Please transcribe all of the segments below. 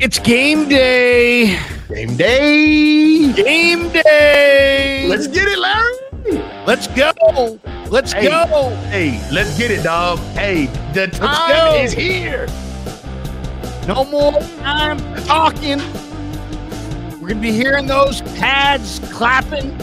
It's game day. Game day. Game day. Let's get it, Larry. Let's go. Let's Hey. go. Hey, let's get it, dog. Hey, the go. time is here. No more time talking. We're going to be hearing those pads clapping.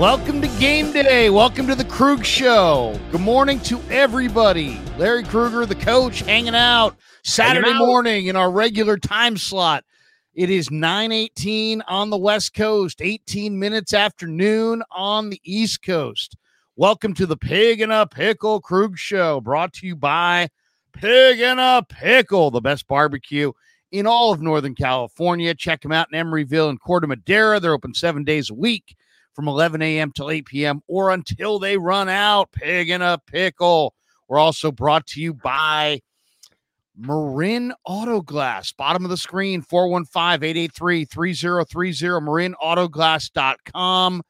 Welcome to game day. Welcome to the Krueg Show. Good morning to everybody. Larry Krueger, the coach, hanging out Saturday Hanging out. morning in our regular time slot. It is 9:18 on the West Coast, 18 minutes after noon on the East Coast. Welcome to the Pig and a Pickle Krueg Show, brought to you by Pig and a Pickle, the best barbecue in all of Northern California. Check them out in Emeryville and Corte Madera. They're open seven days a week from 11 a.m. till 8 p.m. or until they run out. Pig and a Pickle. We're also brought to you by Marin Auto Glass. Bottom of the screen, 415-883-3030, marinautoglass.com.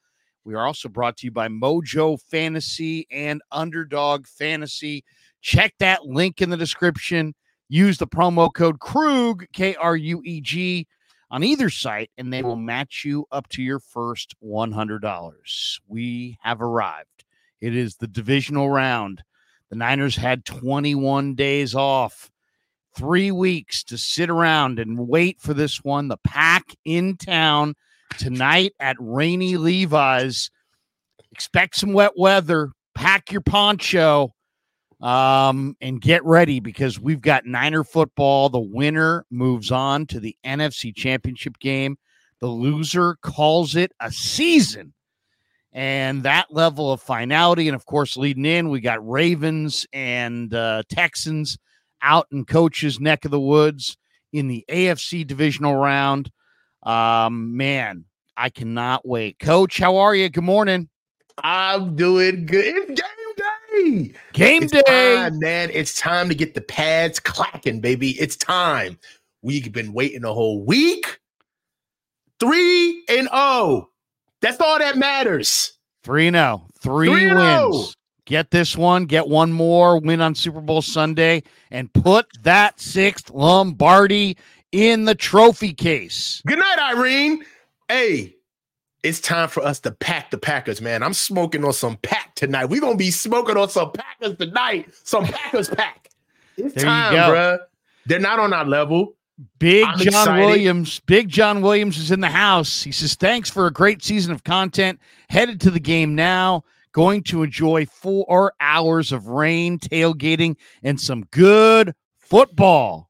We are also brought to you by Mojo Fantasy and Underdog Fantasy. Check that link in the description. Use the promo code KRUEG, K R U E G, on either site, and they will match you up to your first $100. We have arrived. It is the divisional round. The Niners had 21 days off, three weeks to sit around and wait for this one. The pack in town tonight at Rainy Levi's. Expect some wet weather. Pack your poncho um, and get ready because we've got Niner football. The winner moves on to the NFC Championship game. The loser calls it a season. And that level of finality, and of course, leading in, we got Ravens and uh, Texans out in coach's neck of the woods in the AFC divisional round. Um, man, I cannot wait. Coach, how are you? Good morning. I'm doing good. Game It's day. time, man. It's time to get the pads clacking, baby. It's time. We've been waiting a whole week. Three and oh. That's all that matters. 3 0. Three 3-0. wins. Get this one, get one more, win on Super Bowl Sunday, and put that sixth Lombardi in the trophy case. Good night, Irene. Hey, it's time for us to pack the Packers, man. I'm smoking on some pack tonight. We're gonna be smoking on some Packers tonight. Some Packers pack. It's There time, bruh. They're not on our level. Big I'm John excited. Williams. Big John Williams is in the house. He says, Thanks for a great season of content. Headed to the game now. Going to enjoy four hours of rain, tailgating, and some good football.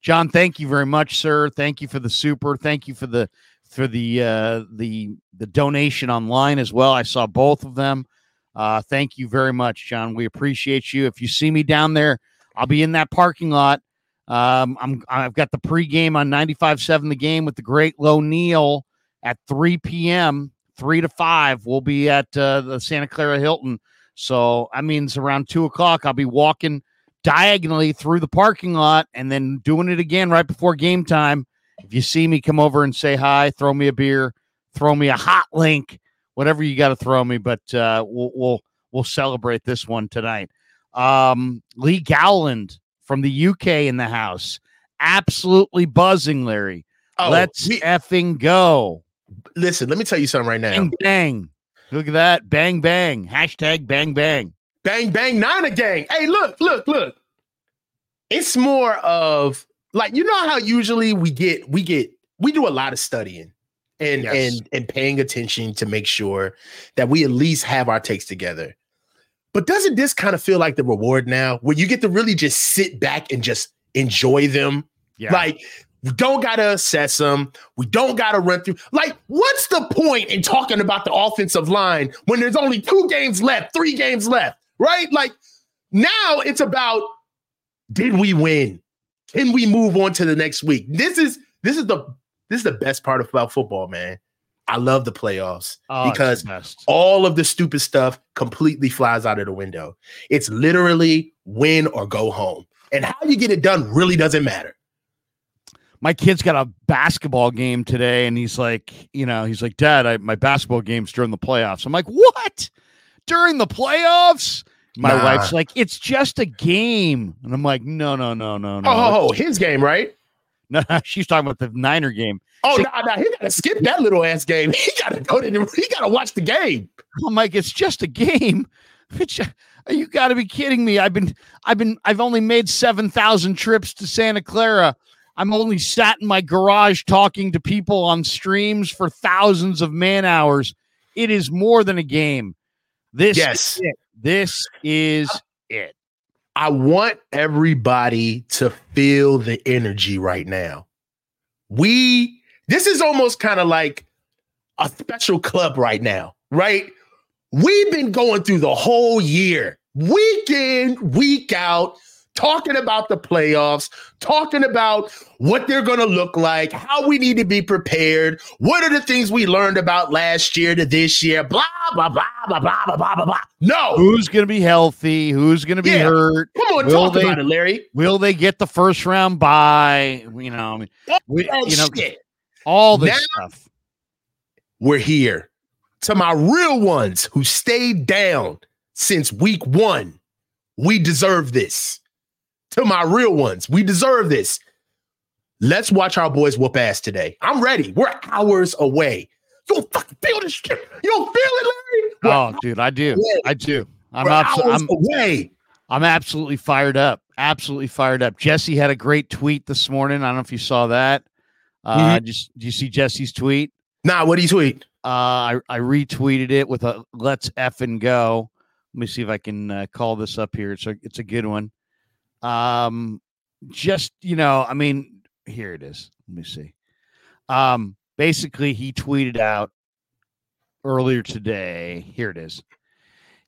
John, thank you very much, sir. Thank you for the super. Thank you for the for the uh the the donation online as well. I saw both of them. Uh thank you very much, John. We appreciate you. If you see me down there, I'll be in that parking lot. Um, I'm I've got the pregame on 95.7 the game with the great Low Neal at 3 p.m. three to five. We'll be at uh, the Santa Clara Hilton. So I mean, it's around two o'clock. I'll be walking diagonally through the parking lot and then doing it again right before game time. If you see me, come over and say hi. Throw me a beer. Throw me a hot link. Whatever you got to throw me, but uh, we'll we'll we'll celebrate this one tonight. Um, Lee Gowland from the UK in the house. Absolutely buzzing, Larry. Oh, Let's we- effing go. listen. Let me tell you something right now. Bang, bang. Look at that. Bang, bang. Hashtag bang, bang. Bang bang Niner gang. Hey, look, look, look. It's more of like you know how usually we get we get we do a lot of studying and Yes. and and paying attention to make sure that we at least have our takes together. But doesn't this kind of feel like the reward now where you get to really just sit back and just enjoy them? Yeah. Like we don't gotta assess them. We don't gotta run through. Like, what's the point in talking about the offensive line when there's only two games left, three games left, right? Like, now it's about did we win? Can we move on to the next week? This is this is the this is the best part about football, man. I love the playoffs Oh, because all of the stupid stuff completely flies out of the window. It's literally win or go home. And how you get it done really doesn't matter. my kid's got a basketball game today and he's like you know he's like dad I, my basketball game's during the playoffs i'm like what during the playoffs my Nah. wife's like it's just a game and i'm like no no no no no Oh, his game, right? No, she's talking about the Niner game. Oh, no, no, he gotta skip that little ass game. He gotta go to. The, he gotta watch the game. I'm like, it's just a game. You got to be kidding me. I've been, I've been, I've only made seven thousand trips to Santa Clara. I'm only sat in my garage talking to people on streams for thousands of man hours. It is more than a game. This Yes. This is uh-huh. it. I want everybody to feel the energy right now. We, this is almost kind of like a special club right now, right? We've been going through the whole year, week in, week out, talking about the playoffs, talking about what they're going to look like, how we need to be prepared, what are the things we learned about last year to this year, blah, blah, blah, blah, blah, blah, blah, blah, blah. No. Who's going to be healthy? Who's going to be Yeah. hurt? Come on, Will talk they- about it, Larry. Will they get the first round bye? You know, I mean, we, you know, shit. all this Now- stuff. we're here. To my real ones who stayed down since week one, we deserve this. To my real ones, we deserve this. Let's watch our boys whoop ass today. I'm ready. We're hours away. You don't fucking feel this shit. You don't feel it, Larry? We're Oh, dude, I do. away. I do. I'm We're hours I'm, away. I'm absolutely fired up. Absolutely fired up. Jesse had a great tweet this morning. I don't know if you saw that. Uh, just do you see Jesse's tweet? Nah, what do you tweet? Uh, I, I retweeted it with a let's F and go. Let me see if I can uh, call this up here. It's a it's a good one. Um, just you know, I mean, here it is. Let me see. Um, basically, he tweeted out earlier today. Here it is.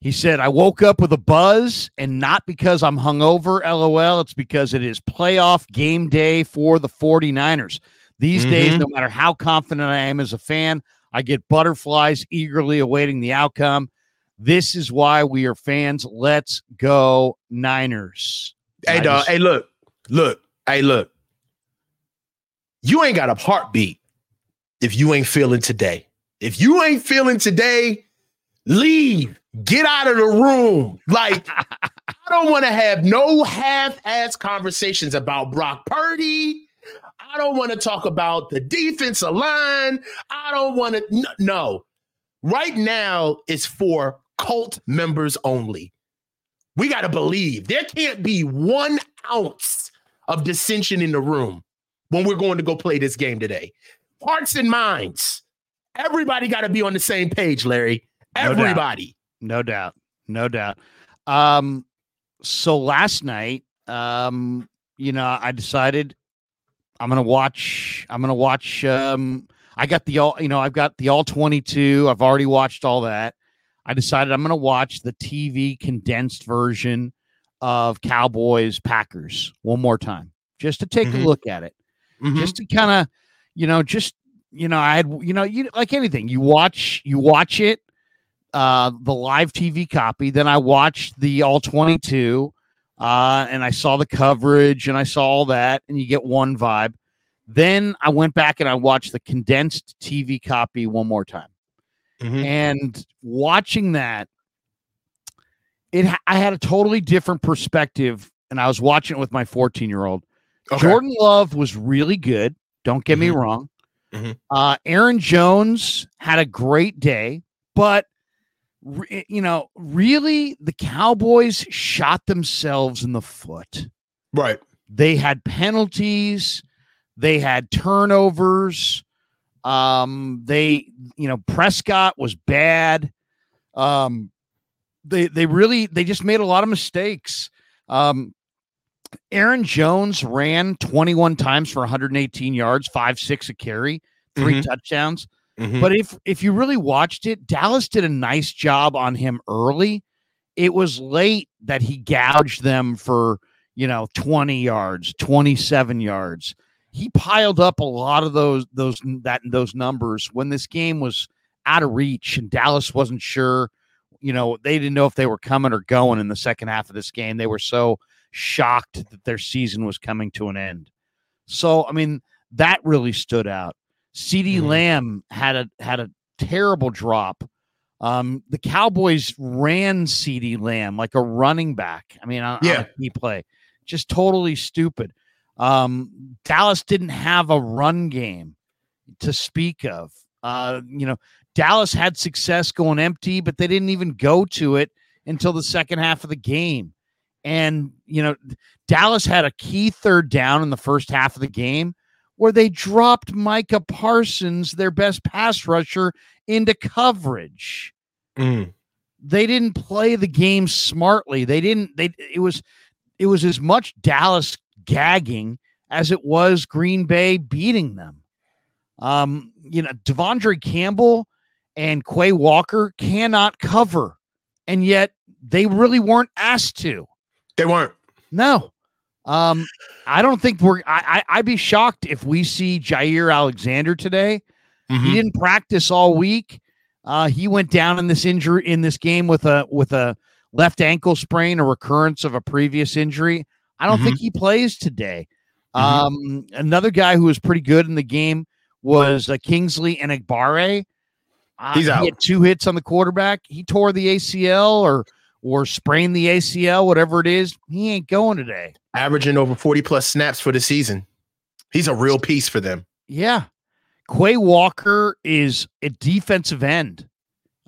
He said, I woke up with a buzz, and not because I'm hungover, lol. It's because it is playoff game day for the 49ers. These days, Mhm. no matter how confident I am as a fan, I get butterflies eagerly awaiting the outcome. This is why we are fans. Let's go, Niners. Hey, I dog. just- Hey, look, look. Hey, look. You ain't got a heartbeat if you ain't feeling today. If you ain't feeling today, leave. Get out of the room. Like, I don't want to have no half-ass conversations about Brock Purdy. I don't want to talk about the defensive line. I don't want to. No. Right now, it's for cult members only. We got to believe there can't be one ounce of dissension in the room when we're going to go play this game today. Hearts and minds. Everybody got to be on the same page, Larry. No doubt. Everybody. No doubt. No doubt. Um, so last night, um, you know, I decided I'm gonna watch. I'm gonna watch. Um, I got the all. You know, I've got the all 22. I've already watched all that. I decided I'm gonna watch the TV condensed version of Cowboys Packers one more time, just to take Mhm. a look at it Mhm. just to kind of you know just you know i had you know you like anything you watch you watch it uh the live tv copy then i watched the all 22 uh and i saw the coverage and i saw all that and you get one vibe then i went back and i watched the condensed tv copy one more time Mhm. and watching that it I had a totally different perspective and i was watching it with my 14 year old Okay. Jordan Love was really good. Don't get me Mhm. wrong. Mhm. Uh, Aaron Jones had a great day, but re- you know, really, the Cowboys shot themselves in the foot. Right. They had penalties, they had turnovers. Um, they, you know, Prescott was bad. Um, they they really they just made a lot of mistakes. Um, Aaron Jones ran 21 times for 118 yards, five six a carry, 3 Mhm. touchdowns. Mhm. But if if you really watched it, Dallas did a nice job on him early. It was late that he gouged them for, you know, 20 yards, 27 yards. He piled up a lot of those those that those numbers when this game was out of reach and Dallas wasn't sure, you know, they didn't know if they were coming or going in the second half of this game. They were so shocked that their season was coming to an end. So, I mean, that really stood out. CD Mhm. Lamb had a had a terrible drop. Um, the Cowboys ran CD Lamb like a running back. I mean, on, on Yeah. a key play, just totally stupid. Um, Dallas didn't have a run game to speak of. Uh, you know, Dallas had success going empty, but they didn't even go to it until the second half of the game. And, you know, Dallas had a key third down in the first half of the game where they dropped Micah Parsons, their best pass rusher, into coverage. Mm. They didn't play the game smartly. They didn't, they, it was, it was as much Dallas gagging as it was Green Bay beating them. Um, you know, De'Vondre Campbell and Quay Walker cannot cover, and yet they really weren't asked to. They weren't. No. Um, I don't think we're I, I would be shocked if we see Jaire Alexander today. Mm-hmm. He didn't practice all week. Uh, he went down in this injury in this game with a with a left ankle sprain, a recurrence of a previous injury. I don't mm-hmm. think he plays today. Mm-hmm. Um, another guy who was pretty good in the game was uh, Kingsley Enagbare. Uh, He's out. He had two hits on the quarterback. He tore the ACL or or sprained the ACL, whatever it is. He ain't going today. Averaging over 40 plus snaps for the season. He's a real piece for them. Yeah. Quay Walker is a defensive end.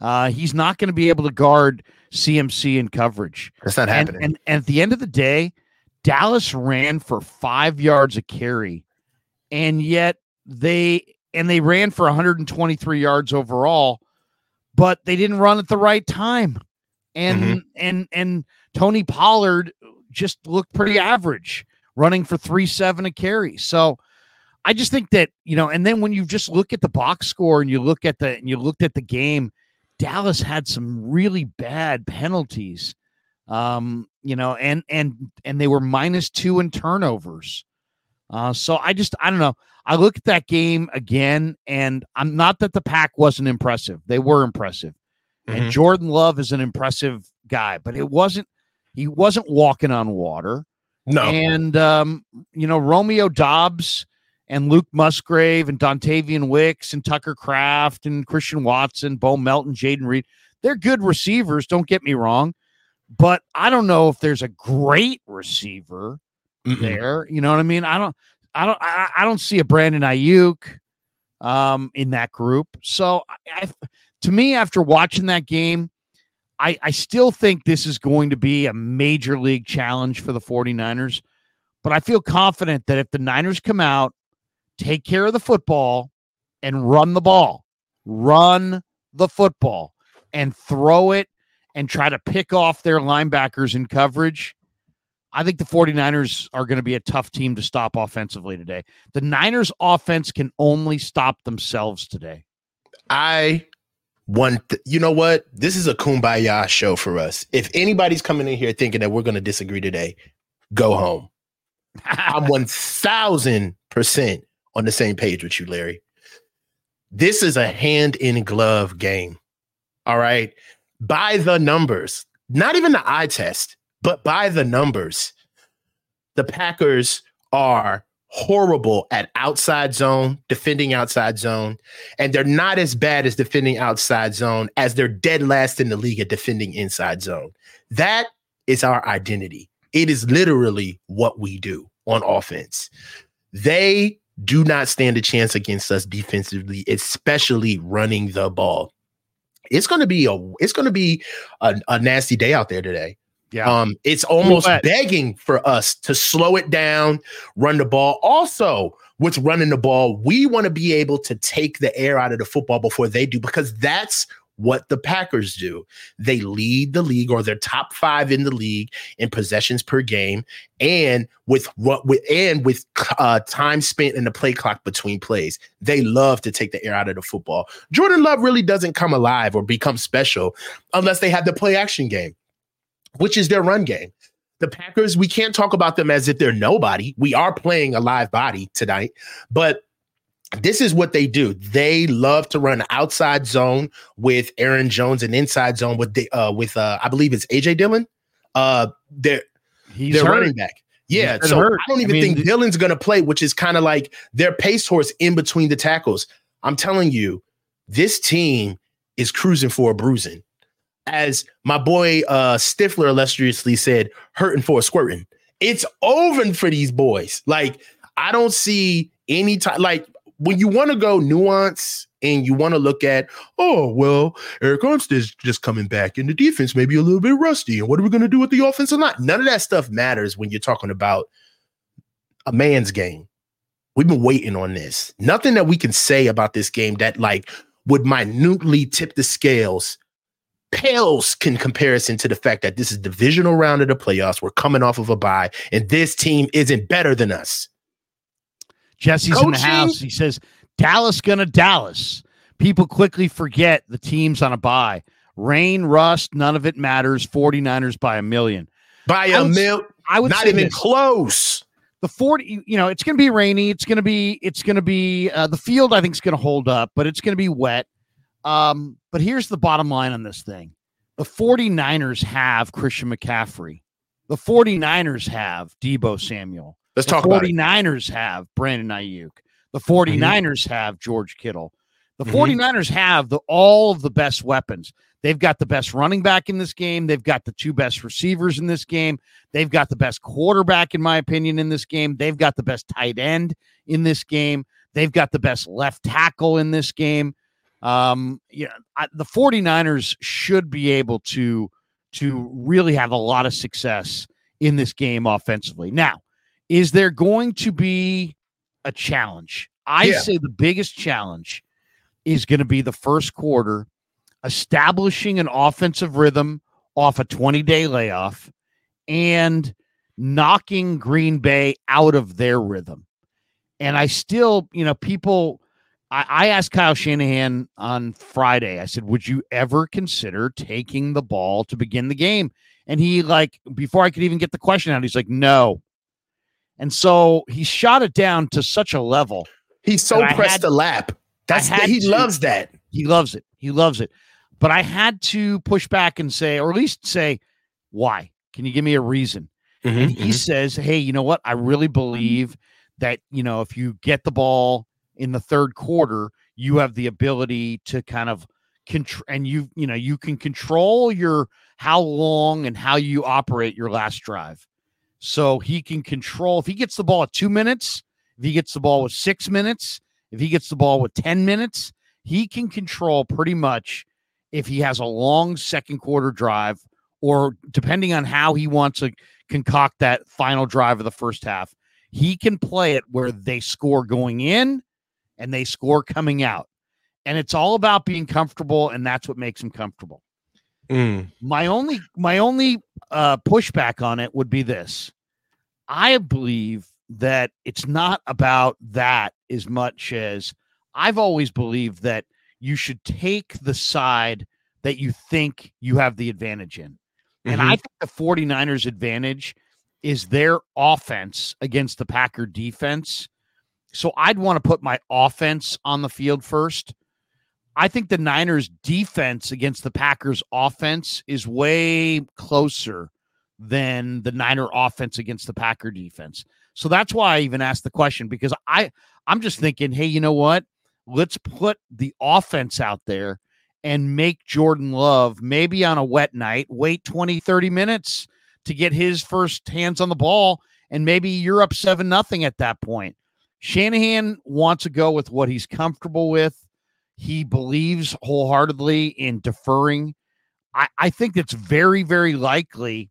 Uh, he's not going to be able to guard CMC in coverage. That's not happening. And, and, and at the end of the day, Dallas ran for five yards a carry, and yet they and they ran for 123 yards overall, but they didn't run at the right time. And mm-hmm. and and Tony Pollard just looked pretty average, running for three seven a carry. So I just think that you know, and then when you just look at the box score and you look at the and you looked at the game, Dallas had some really bad penalties. Um, you know, and and and they were minus two in turnovers. Uh, so I just I don't know. I look at that game again, and I'm not that the pack wasn't impressive. They were impressive. Mm-hmm. And Jordan Love is an impressive guy, but it wasn't he wasn't walking on water. No. And um, you know, Romeo Doubs and Luke Musgrave and Dontayvion Wicks and Tucker Kraft and Christian Watson, Bo Melton, Jayden Reed. They're good receivers, don't get me wrong. But I don't know if there's a great receiver mm there. You know what I mean? I don't I don't I, I don't see a Brandon Aiyuk um in that group. So I, I to me, after watching that game, I, I still think this is going to be a major league challenge for the 49ers. But I feel confident that if the Niners come out, take care of the football, and run the ball, run the football, and throw it and try to pick off their linebackers in coverage, I think the 49ers are going to be a tough team to stop offensively today. The Niners offense can only stop themselves today. I one th- you know what? This is a kumbaya show for us. If anybody's coming in here thinking that we're going to disagree today go home. I'm 1000% on the same page with you larry. This is a hand in glove game all right by the numbers not even the eye test but by the numbers the packers are horrible at outside zone, defending outside zone, and they're not as bad as defending outside zone as they're dead last in the league at defending inside zone. That is our identity. It is literally what we do on offense. They do not stand a chance against us defensively, especially running the ball. It's going to be a it's going to be a, a nasty day out there today. Yeah. Um, it's almost begging for us to slow it down, run the ball. Also, with running the ball, we want to be able to take the air out of the football before they do, because that's what the Packers do. They lead the league, or they're top five in the league in possessions per game, and with what with and with uh, time spent in the play clock between plays. They love to take the air out of the football. Jordan Love really doesn't come alive or become special unless they have the play action game which is their run game. The Packers, we can't talk about them as if they're nobody. We are playing a live body tonight, but this is what they do. They love to run outside zone with Aaron Jones and inside zone with the uh with uh I believe it's AJ Dillon. Uh they're He's their running back. Yeah, so hurt. I don't even I mean, think Dillon's gonna play, which is kind of like their pace horse in between the tackles. I'm telling you, this team is cruising for a bruising as my boy uh Stifler illustriously said, hurting for a squirting. it's over for these boys. Like, I don't see any time. Like, when you want to go nuance and you want to look at, oh, well, Arik Armstead's just coming back and the defense may be a little bit rusty. And what are we going to do with the offense or not? None of that stuff matters when you're talking about a man's game. We've been waiting on this. Nothing that we can say about this game that like would minutely tip the scales pales in comparison to the fact that this is divisional round of the playoffs. We're coming off of a bye, and this team isn't better than us. Jesse's Coaching, in the house. He says, Dallas gonna Dallas. People quickly forget the teams on a bye. Rain, rust, none of it matters. 49ers by a million. By a million. I would not even this. close the 40 you know it's going to be rainy it's going to be it's to be uh, the field i think is going to hold up but it's going to be wet um, but here's the bottom line on this thing the 49ers have christian mccaffrey the 49ers have Deebo samuel let's the talk 49ers have brandon aiyuk the 49ers mm-hmm. have george kittle the mm-hmm. 49ers have the all of the best weapons They've got the best running back in this game. They've got the two best receivers in this game. They've got the best quarterback, in my opinion, in this game. They've got the best tight end in this game. They've got the best left tackle in this game. Um, know, I, the 49ers should be able to to really have a lot of success in this game offensively. Now, is there going to be a challenge? I yeah. say the biggest challenge is going to be the first quarter establishing an offensive rhythm off a 20 day layoff and knocking Green Bay out of their rhythm. And I still, you know, people, I, I, asked Kyle Shanahan on Friday, I said, would you ever consider taking the ball to begin the game? And he, like, before I could even get the question out, he's like, no. And so he shot it down to such a level. He's so pressed to lap. That's the, he to, loves that. He loves it. He loves it. But I had to push back and say, or at least say, why? Can you give me a reason? Mm-hmm, and he mm-hmm. says, hey, you know what? I really believe that, you know, if you get the ball in the third quarter, you have the ability to kind of control and you, you know, you can control your how long and how you operate your last drive. So he can control if he gets the ball at two minutes, if he gets the ball with six minutes, if he gets the ball with 10 minutes, he can control pretty much if he has a long second quarter drive, or depending on how he wants to concoct that final drive of the first half, he can play it where they score going in and they score coming out. And it's all about being comfortable, and that's what makes him comfortable. Mm. My only my only uh, pushback on it would be this: I believe that it's not about that as much as I've always believed that you should take the side that you think you have the advantage in. And mm-hmm. I think the 49ers advantage is their offense against the Packer defense. So I'd want to put my offense on the field first. I think the Niners defense against the Packers offense is way closer than the Niner offense against the Packer defense. So that's why I even asked the question because I I'm just thinking, hey, you know what? let's put the offense out there and make Jordan Love maybe on a wet night wait 20 30 minutes to get his first hands on the ball and maybe you're up 7 nothing at that point. Shanahan wants to go with what he's comfortable with. He believes wholeheartedly in deferring. I, I think it's very, very likely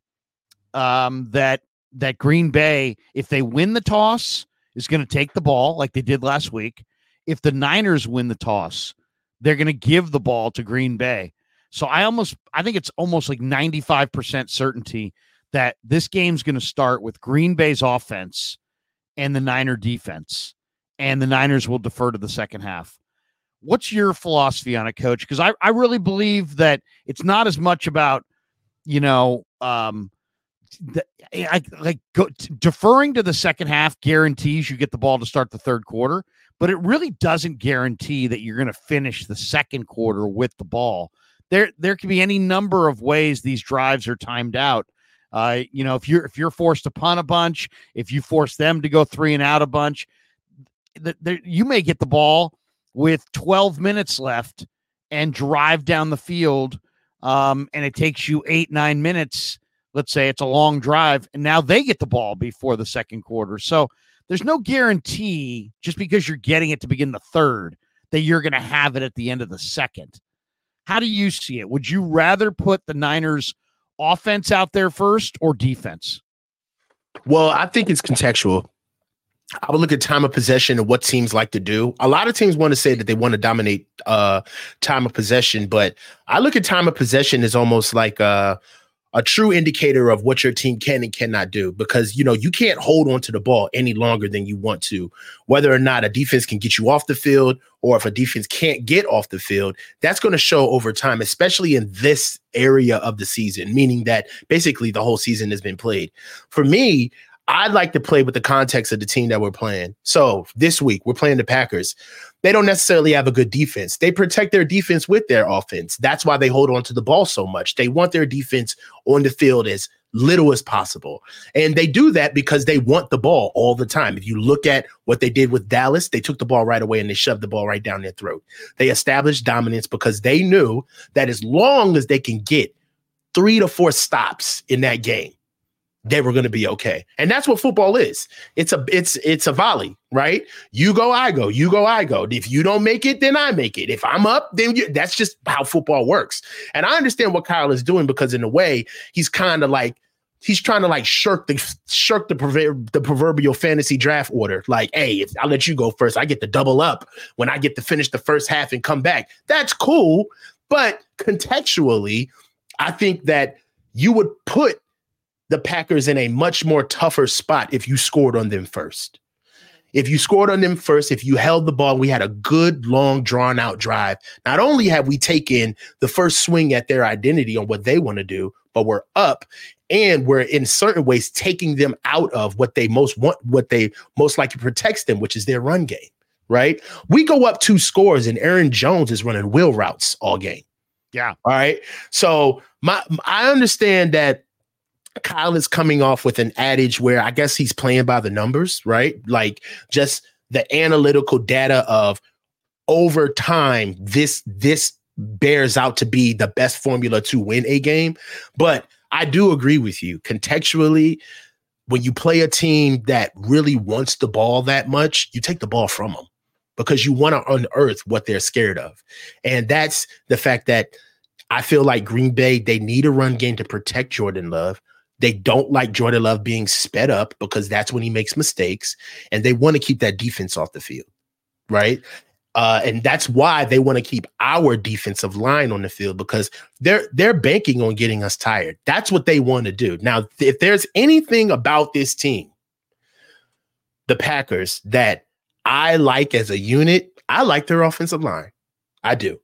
um, that that Green Bay, if they win the toss, is going to take the ball like they did last week if the Niners win the toss, they're going to give the ball to Green Bay. So I almost I think it's almost like 95% certainty that this game's going to start with Green Bay's offense and the Niner defense and the Niners will defer to the second half. What's your philosophy on it, coach? Because I, I really believe that it's not as much about, you know, um, the, I, like go, deferring to the second half guarantees you get the ball to start the third quarter but it really doesn't guarantee that you're going to finish the second quarter with the ball. There, there could be any number of ways these drives are timed out. Uh, you know, if you're if you're forced to punt a bunch, if you force them to go three and out a bunch, that you may get the ball with 12 minutes left and drive down the field, um, and it takes you eight nine minutes let's say it's a long drive, and now they get the ball before the second quarter. So there's no guarantee just because you're getting it to begin the third that you're going to have it at the end of the second. How do you see it? Would you rather put the Niners offense out there first or defense? Well, I think it's contextual. I would look at time of possession and what teams like to do. A lot of teams want to say that they want to dominate uh, time of possession, but I look at time of possession as almost like uh, a true indicator of what your team can and cannot do because you know you can't hold on to the ball any longer than you want to whether or not a defense can get you off the field or if a defense can't get off the field that's going to show over time especially in this area of the season meaning that basically the whole season has been played for me I'd like to play with the context of the team that we're playing. So this week we're playing the Packers. They don't necessarily have a good defense. They protect their defense with their offense. That's why they hold on to the ball so much. They want their defense on the field as little as possible. And they do that because they want the ball all the time. If you look at what they did with Dallas, they took the ball right away and they shoved the ball right down their throat. They established dominance because they knew that as long as they can get three to four stops in that game, they were going to be okay. And that's what football is. It's a it's it's a volley, right? You go, I go. You go, I go. If you don't make it, then I make it. If I'm up, then you, that's just how football works. And I understand what Kyle is doing because in a way, he's kind of like he's trying to like shirk the shirk the, the proverbial fantasy draft order. Like, hey, if I let you go first, I get to double up when I get to finish the first half and come back. That's cool, but contextually, I think that you would put the Packers in a much more tougher spot if you scored on them first. If you scored on them first, if you held the ball, we had a good, long, drawn out drive. Not only have we taken the first swing at their identity on what they want to do, but we're up and we're in certain ways taking them out of what they most want, what they most likely protects them, which is their run game, right? We go up two scores and Aaron Jones is running wheel routes all game. Yeah. All right. So my I understand that Kyle is coming off with an adage where I guess he's playing by the numbers, right? Like just the analytical data of over time, this this bears out to be the best formula to win a game. But I do agree with you. Contextually, when you play a team that really wants the ball that much, you take the ball from them because you want to unearth what they're scared of. And that's the fact that I feel like Green Bay, they need a run game to protect Jordan Love. They don't like Jordan Love being sped up because that's when he makes mistakes, and they want to keep that defense off the field, right? Uh, and that's why they want to keep our defensive line on the field because they're they're banking on getting us tired. That's what they want to do. Now, if there's anything about this team, the Packers that I like as a unit, I like their offensive line. I do.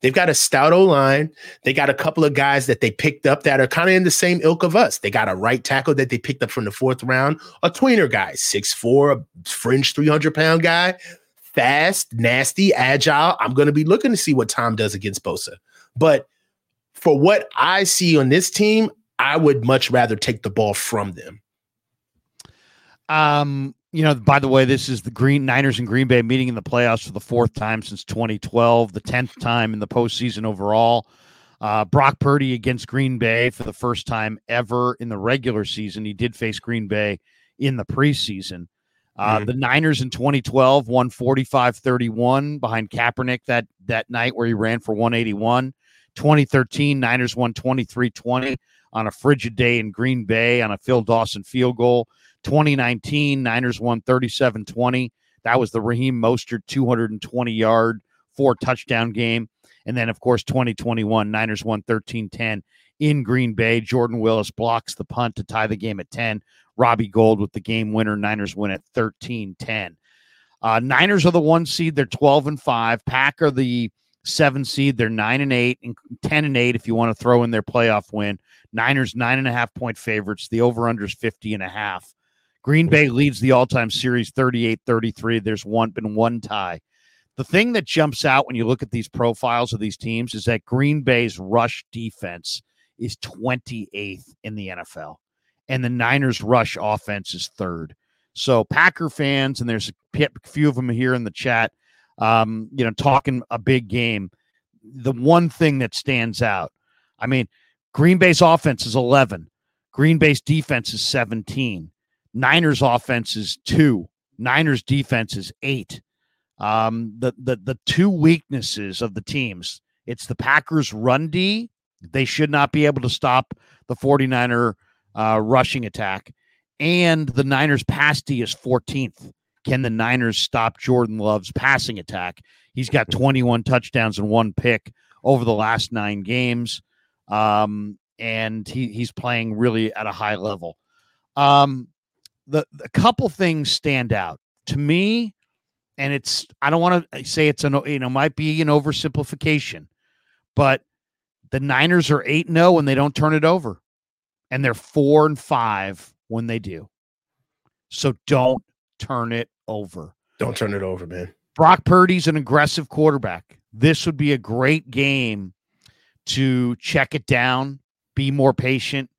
They've got a stout O line. They got a couple of guys that they picked up that are kind of in the same ilk of us. They got a right tackle that they picked up from the fourth round, a tweener guy, six four, fringe 300 pound guy, fast, nasty, agile. I'm going to be looking to see what Tom does against Bosa. But for what I see on this team, I would much rather take the ball from them. Um, you know, by the way, this is the Green Niners and Green Bay meeting in the playoffs for the fourth time since 2012, the 10th time in the postseason overall. Uh, Brock Purdy against Green Bay for the first time ever in the regular season. He did face Green Bay in the preseason. Uh, mm-hmm. The Niners in 2012 won 45 31 behind Kaepernick that, that night where he ran for 181. 2013, Niners won 23 20 on a frigid day in Green Bay on a Phil Dawson field goal. 2019, Niners won 37 20. That was the Raheem Mostert 220 yard, four touchdown game. And then, of course, 2021, Niners won 13 10 in Green Bay. Jordan Willis blocks the punt to tie the game at 10. Robbie Gould with the game winner. Niners win at 13 10. Uh, Niners are the one seed. They're 12 and 5. Pack are the seven seed. They're 9 and 8 and 10 and 8 if you want to throw in their playoff win. Niners nine and a half point favorites. The over under is 50 and a half. Green Bay leads the all-time series 38-33. There's one been one tie. The thing that jumps out when you look at these profiles of these teams is that Green Bay's rush defense is 28th in the NFL and the Niners rush offense is third. So Packer fans and there's a few of them here in the chat um, you know talking a big game. The one thing that stands out. I mean, Green Bay's offense is 11. Green Bay's defense is 17. Niners offense is two. Niners defense is eight. Um, the the the two weaknesses of the teams, it's the Packers run D. They should not be able to stop the 49er uh, rushing attack. And the Niners pass D is 14th. Can the Niners stop Jordan Love's passing attack? He's got 21 touchdowns and one pick over the last nine games. Um, and he, he's playing really at a high level. Um, the, the couple things stand out to me, and it's I don't want to uh, say it's an you know might be an oversimplification, but the Niners are eight zero oh when they don't turn it over, and they're four and five when they do. So don't turn it over. Don't turn it over, man. Brock Purdy's an aggressive quarterback. This would be a great game to check it down, be more patient,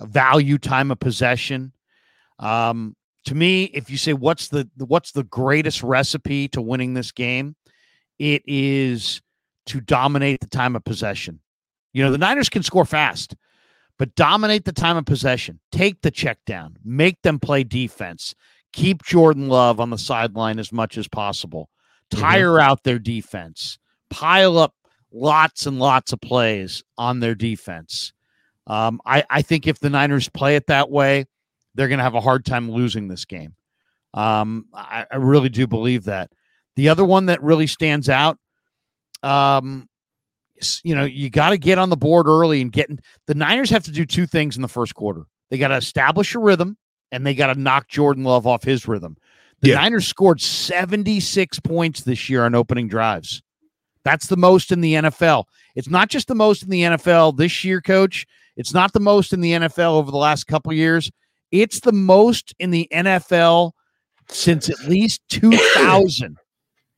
value time of possession. Um, to me, if you say what's the what's the greatest recipe to winning this game, it is to dominate the time of possession. You know, the Niners can score fast, but dominate the time of possession. Take the check down, make them play defense, keep Jordan Love on the sideline as much as possible, mm-hmm. tire mm-hmm. out their defense, pile up lots and lots of plays on their defense. Um, I, I think if the Niners play it that way, they're going to have a hard time losing this game. Um, I, I, really do believe that. The other one that really stands out, um, you know, you got to get on the board early and get the Niners have to do two things in the first quarter. They got to establish a rhythm and they got to knock Jordan Love off his rhythm. The yeah. Niners scored 76 points this year on opening drives. That's the most in the NFL. It's not just the most in the NFL this year, coach. It's not the most in the NFL over the last couple years. It's the most in the NFL since at least 2000.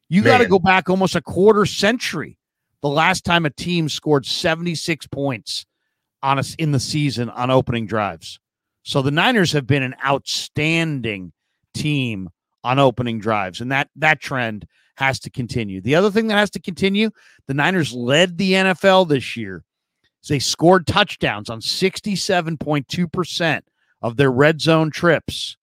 You got to go back almost a quarter century. The last time a team scored 76 points on us in the season on opening drives. So the Niners have been an outstanding team on opening drives, and that that trend has to continue. The other thing that has to continue, the Niners led the NFL this year. They scored touchdowns on 67.2% of their red zone trips.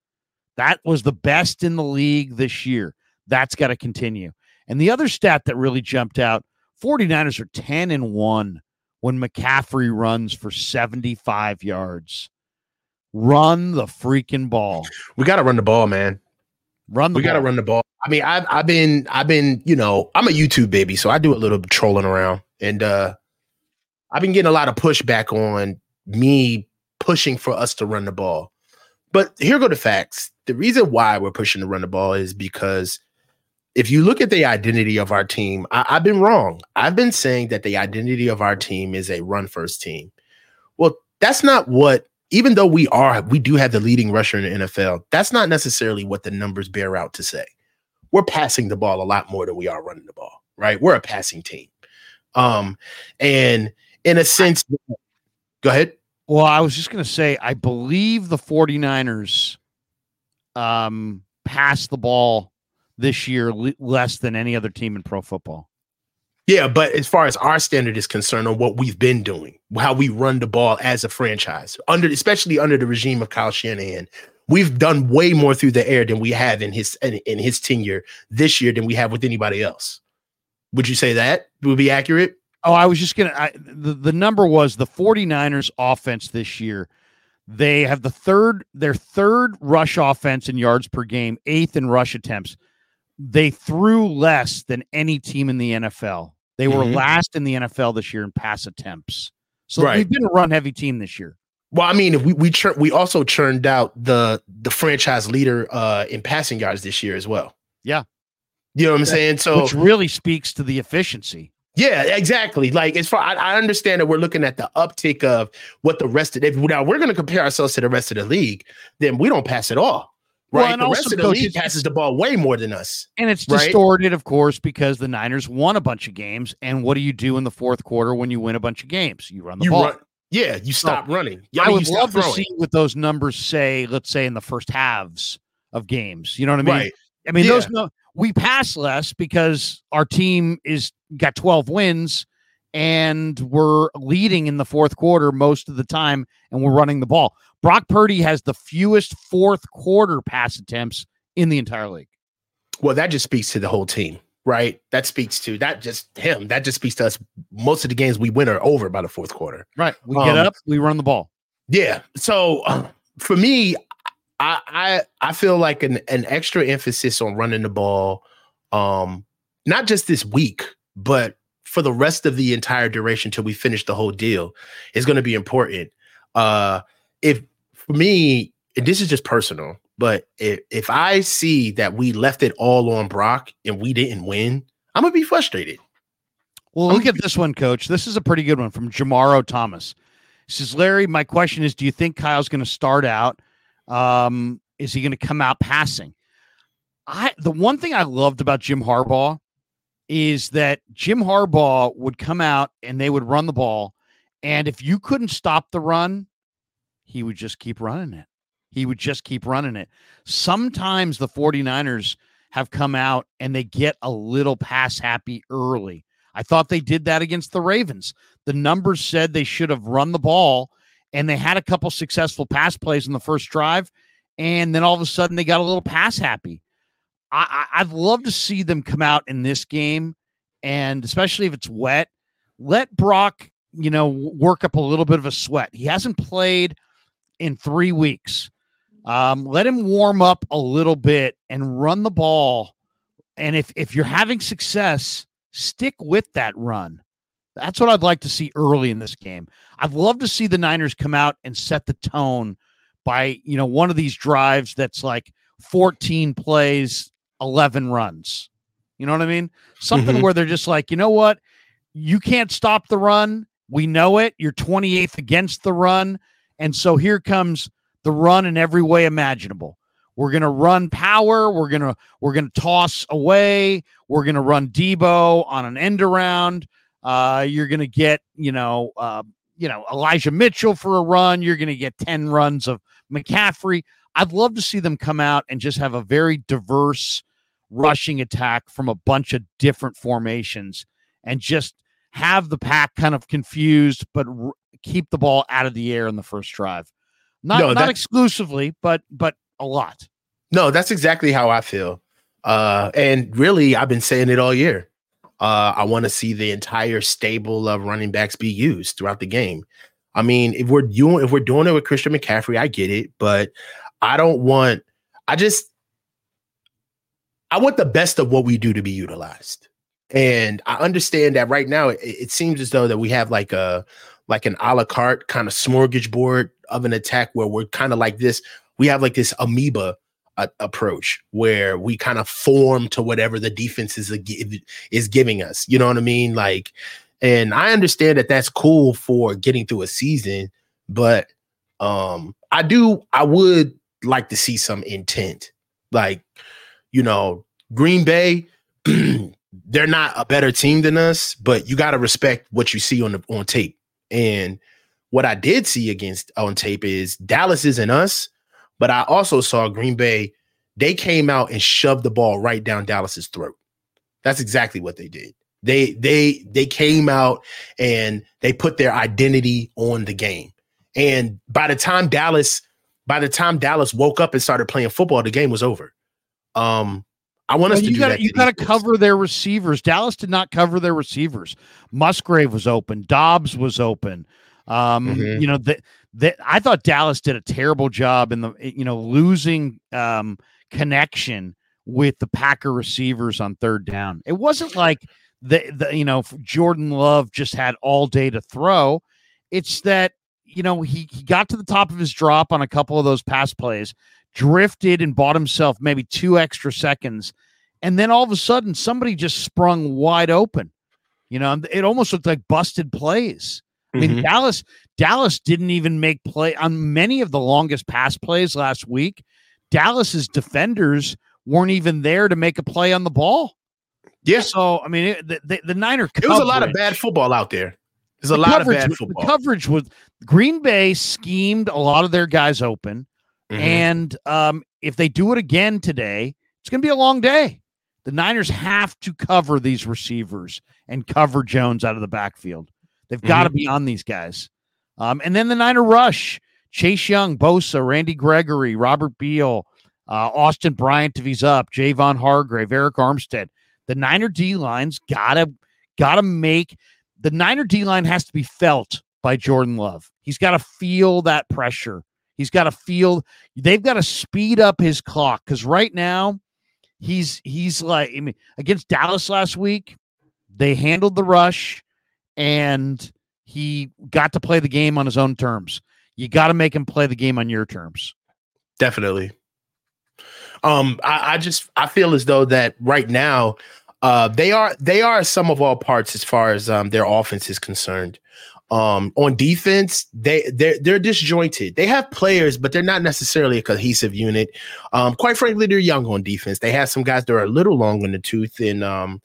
That was the best in the league this year. That's got to continue. And the other stat that really jumped out 49ers are 10 and 1 when McCaffrey runs for 75 yards. Run the freaking ball. We got to run the ball, man. Run the we got to run the ball. I mean, I've I've been I've been you know I'm a YouTube baby, so I do a little trolling around, and uh I've been getting a lot of pushback on me pushing for us to run the ball. But here go the facts. The reason why we're pushing to run the ball is because if you look at the identity of our team, I, have been wrong. I've been saying that the identity of our team is a run first team. Well, that's not what even though we are, we do have the leading rusher in the NFL, that's not necessarily what the numbers bear out to say. We're passing the ball a lot more than we are running the ball, right? We're a passing team. Um, and in a sense, go ahead. Well, I was just going to say, I believe the 49ers um, passed the ball this year less than any other team in pro football. Yeah, but as far as our standard is concerned on what we've been doing, how we run the ball as a franchise, under especially under the regime of Kyle Shanahan, we've done way more through the air than we have in his in, in his tenure this year than we have with anybody else. Would you say that would be accurate? Oh, I was just gonna. I, the the number was the 49ers offense this year. They have the third, their third rush offense in yards per game, eighth in rush attempts they threw less than any team in the NFL. They were mm-hmm. last in the NFL this year in pass attempts. So right. we've been a run heavy team this year. Well, I mean, we we chur- we also churned out the the franchise leader uh in passing yards this year as well. Yeah. You know what I'm saying? So which really speaks to the efficiency. Yeah, exactly. Like as far I, I understand that we're looking at the uptick of what the rest of if now we're going to compare ourselves to the rest of the league, then we don't pass at all. Right. Well, and the rest of the league passes the ball way more than us. And it's right? distorted, of course, because the Niners won a bunch of games. And what do you do in the fourth quarter when you win a bunch of games? You run the you ball. Run, yeah, you stop so, running. Yeah, I, I would love throwing. to see what those numbers say, let's say in the first halves of games. You know what I mean? Right. I mean, yeah. those no we pass less because our team is got 12 wins and we're leading in the fourth quarter most of the time, and we're running the ball. Brock Purdy has the fewest fourth quarter pass attempts in the entire league. Well, that just speaks to the whole team, right? That speaks to that just him. That just speaks to us. Most of the games we win are over by the fourth quarter. Right. We get Um, up, we run the ball. Yeah. So uh, for me, I I I feel like an an extra emphasis on running the ball, um, not just this week, but for the rest of the entire duration till we finish the whole deal is going to be important. Uh, if for me, and this is just personal, but if if I see that we left it all on Brock and we didn't win, I'm gonna be frustrated. Well, look at this one, coach. This is a pretty good one from Jamaro Thomas. He says, Larry, my question is, do you think Kyle's going to start out? Um, is he going to come out passing? I the one thing I loved about Jim Harbaugh is that Jim Harbaugh would come out and they would run the ball, and if you couldn't stop the run, he would just keep running it. He would just keep running it. Sometimes the 49ers have come out and they get a little pass happy early. I thought they did that against the Ravens. The numbers said they should have run the ball, and they had a couple successful pass plays in the first drive, and then all of a sudden they got a little pass happy. I, I, I'd love to see them come out in this game, and especially if it's wet, let Brock, you know, work up a little bit of a sweat. He hasn't played in three weeks. Um, let him warm up a little bit and run the ball. And if if you're having success, stick with that run. That's what I'd like to see early in this game. I'd love to see the Niners come out and set the tone by, you know, one of these drives that's like 14 plays, 11 runs. You know what I mean? Something Mhm. where they're just like, you know what? You can't stop the run. We know it. You're 28th against the run. And so here comes the run in every way imaginable. We're gonna run power. We're gonna we're gonna toss away. We're gonna run Deebo on an end around. Uh, you're gonna get you know uh, you know Elijah Mitchell for a run. You're gonna get ten runs of McCaffrey. I'd love to see them come out and just have a very diverse rushing attack from a bunch of different formations and just have the pack kind of confused, but r- keep the ball out of the air in the first drive. Not No, not exclusively, but but a lot. No, that's exactly how I feel. Uh, and really, I've been saying it all year. Uh, I want to see the entire stable of running backs be used throughout the game. I mean, if we're doing if we're doing it with Christian McCaffrey, I get it, but I don't want. I just I want the best of what we do to be utilized, and I understand that right now it, it seems as though that we have like a like an a la carte kind of smorgasbord of an attack where we're kind of like this. We have like this amoeba a- approach where we kind of form to whatever the defense is is giving us. You know what I mean? Like, and I understand that that's cool for getting through a season, but um, I do I would like to see some intent. Like, you know, Green Bay, they're not a better team than us, but you got to respect what you see on the on tape. And what I did see against on tape is Dallas isn't us, but I also saw Green Bay. They came out and shoved the ball right down Dallas's throat. That's exactly what they did. They they they came out and they put their identity on the game. And by the time Dallas, by the time Dallas woke up and started playing football, the game was over. Um, I want us Well, to you do got that. you got to cover their receivers. Dallas did not cover their receivers. Musgrave was open. Doubs was open. Um, Mhm. You know that that I thought Dallas did a terrible job in the you know losing um, connection with the Packer receivers on third down. It wasn't like the the you know Jordan Love just had all day to throw. It's that you know he he got to the top of his drop on a couple of those pass plays, drifted and bought himself maybe two extra seconds and then all of a sudden somebody just sprung wide open you know it almost looked like busted plays i mean Mhm. dallas dallas didn't even make play on many of the longest pass plays last week dallas's defenders weren't even there to make a play on the ball Yeah. so i mean it, the, the, the niner There was a lot of bad football out there. There's a the lot of coverage bad football. the coverage was green bay schemed a lot of their guys open Mhm. and um, if they do it again today, it's going to be a long day. The Niners have to cover these receivers and cover Jones out of the backfield. They've got to Mm-hmm. be on these guys. Um, and then the Niner rush: Chase Young, Bosa, Randy Gregory, Robert Beal, uh, Austin Bryant if he's up, Javon Hargrave, Arik Armstead. The Niner D line's gotta gotta make the Niner D line has to be felt by Jordan Love. He's got to feel that pressure. He's got to feel. They've got to speed up his clock because right now he's he's like I mean against Dallas last week. They handled the rush, and he got to play the game on his own terms. You got to make him play the game on your terms. Definitely. Um, I, I just I feel as though that right now, uh, they are they are some of all parts as far as um their offense is concerned. Um, on defense, they they're they're disjointed. They have players, but they're not necessarily a cohesive unit. Um, quite frankly, they're young on defense. They have some guys that are a little long in the tooth, and um,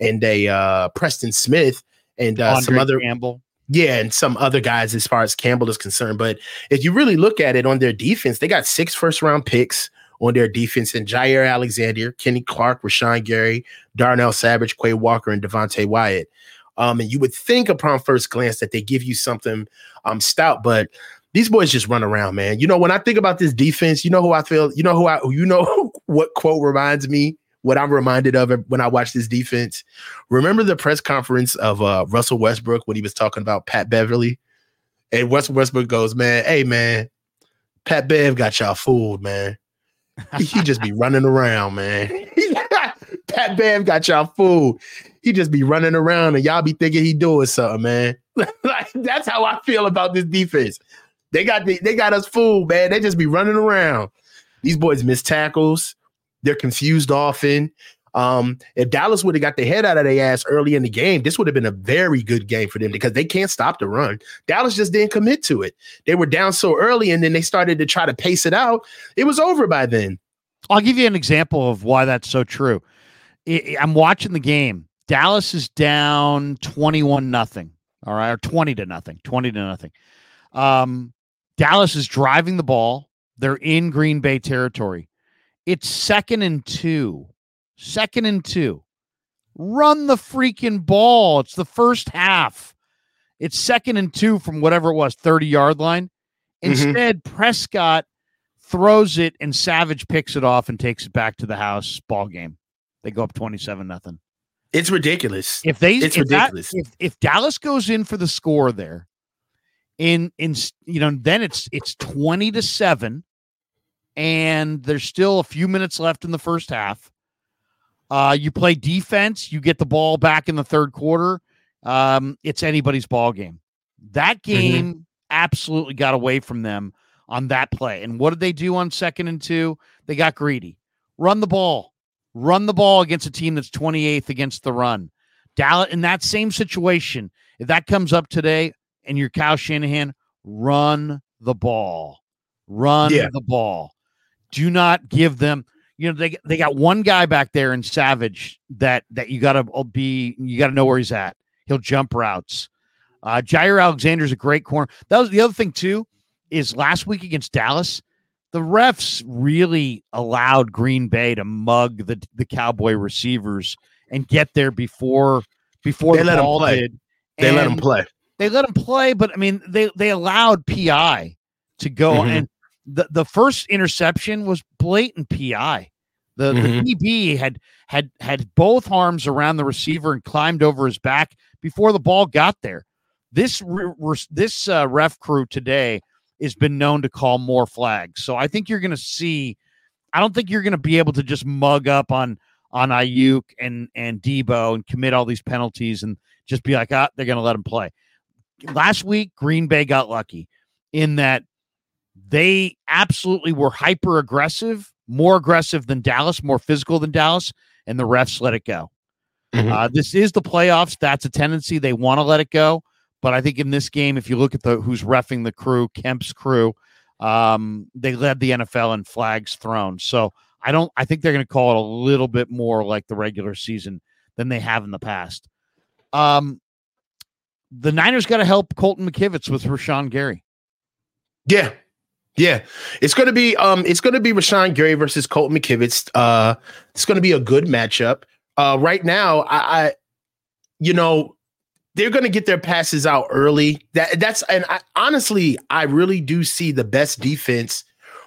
and they uh Preston Smith and uh, some other Campbell. yeah, and some other guys as far as Campbell is concerned. But if you really look at it on their defense, they got six first round picks on their defense and Jaire Alexander, Kenny Clark, Rashan Gary, Darnell Savage, Quay Walker, and Devonte Wyatt. Um, and you would think upon first glance that they give you something um stout, but these boys just run around, man. You know, when I think about this defense, you know who I feel, you know who I you know what quote reminds me, what I'm reminded of when I watch this defense. Remember the press conference of uh Russell Westbrook when he was talking about Pat Beverley? And Russell Westbrook goes, Man, hey man, Pat Bev got y'all fooled, man. He, he just be running around, man. Pat Bev got y'all fooled. He just be running around and y'all be thinking he doing something, man. like, that's how I feel about this defense. They got the, they got us fooled, man. They just be running around. These boys miss tackles. They're confused often. Um, if Dallas would have got the head out of their ass early in the game, this would have been a very good game for them because they can't stop the run. Dallas just didn't commit to it. They were down so early and then they started to try to pace it out. It was over by then. I'll give you an example of why that's so true. I'm watching the game. Dallas is down 21 nothing. All right, or 20 to nothing, 20 to nothing. Um, Dallas is driving the ball. They're in Green Bay territory. It's second and two. Second and two. Run the freaking ball. It's the first half. It's second and two from whatever it was, 30 yard line. Mhm. Instead, Prescott throws it and Savage picks it off and takes it back to the house. Ball game. They go up 27 nothing. It's ridiculous. If they It's if that- ridiculous. if, if Dallas goes in for the score there, in in you know, then it's it's 20 to 7 and there's still a few minutes left in the first half. Uh you play defense, you get the ball back in the third quarter. Um it's anybody's ball game. That game absolutely got away from them on that play. And what did they do on second and two? They got greedy. Run the ball. Run the ball against a team that's 28th against the run. Dallas in that same situation, if that comes up today and you're Kyle Shanahan, run the ball. Run Yeah. the ball. Do not give them, you know, they they got one guy back there in Savage that that you gotta be you gotta know where he's at. He'll jump routes. Uh Jaire Alexander's a great corner. That was the other thing too, is last week against Dallas, the refs really allowed Green Bay to mug the the Cowboy receivers and get there before before They the let 'em ball play. did. They let them play. They let them play, but I mean, they they allowed PI to go, Mhm. and the the first interception was blatant PI. The Mhm. the DB had had had both arms around the receiver and climbed over his back before the ball got there. This re- re- this uh, ref crew today has been known to call more flags, so I think you're going to see. I don't think you're going to be able to just mug up on on Aiyuk and and Deebo and commit all these penalties and just be like, ah, they're going to let him play. Last week, Green Bay got lucky in that they absolutely were hyper aggressive, more aggressive than Dallas, more physical than Dallas, and the refs let it go. Mhm. Uh, this is the playoffs. That's a tendency. They want to let it go. But I think in this game, if you look at the who's refing the crew, Kemp's crew, um, they led the NFL in flags thrown. So I don't. I think they're going to call it a little bit more like the regular season than they have in the past. Um, the Niners got to help Colton McKivitz with Rashan Gary. Yeah. Yeah. It's gonna be um it's gonna be Rashan Gary versus Colton McKivitz. Uh it's gonna be a good matchup. Uh right now, I, I you know, they're going to get their passes out early. That that's and I, honestly, I really do see the best defense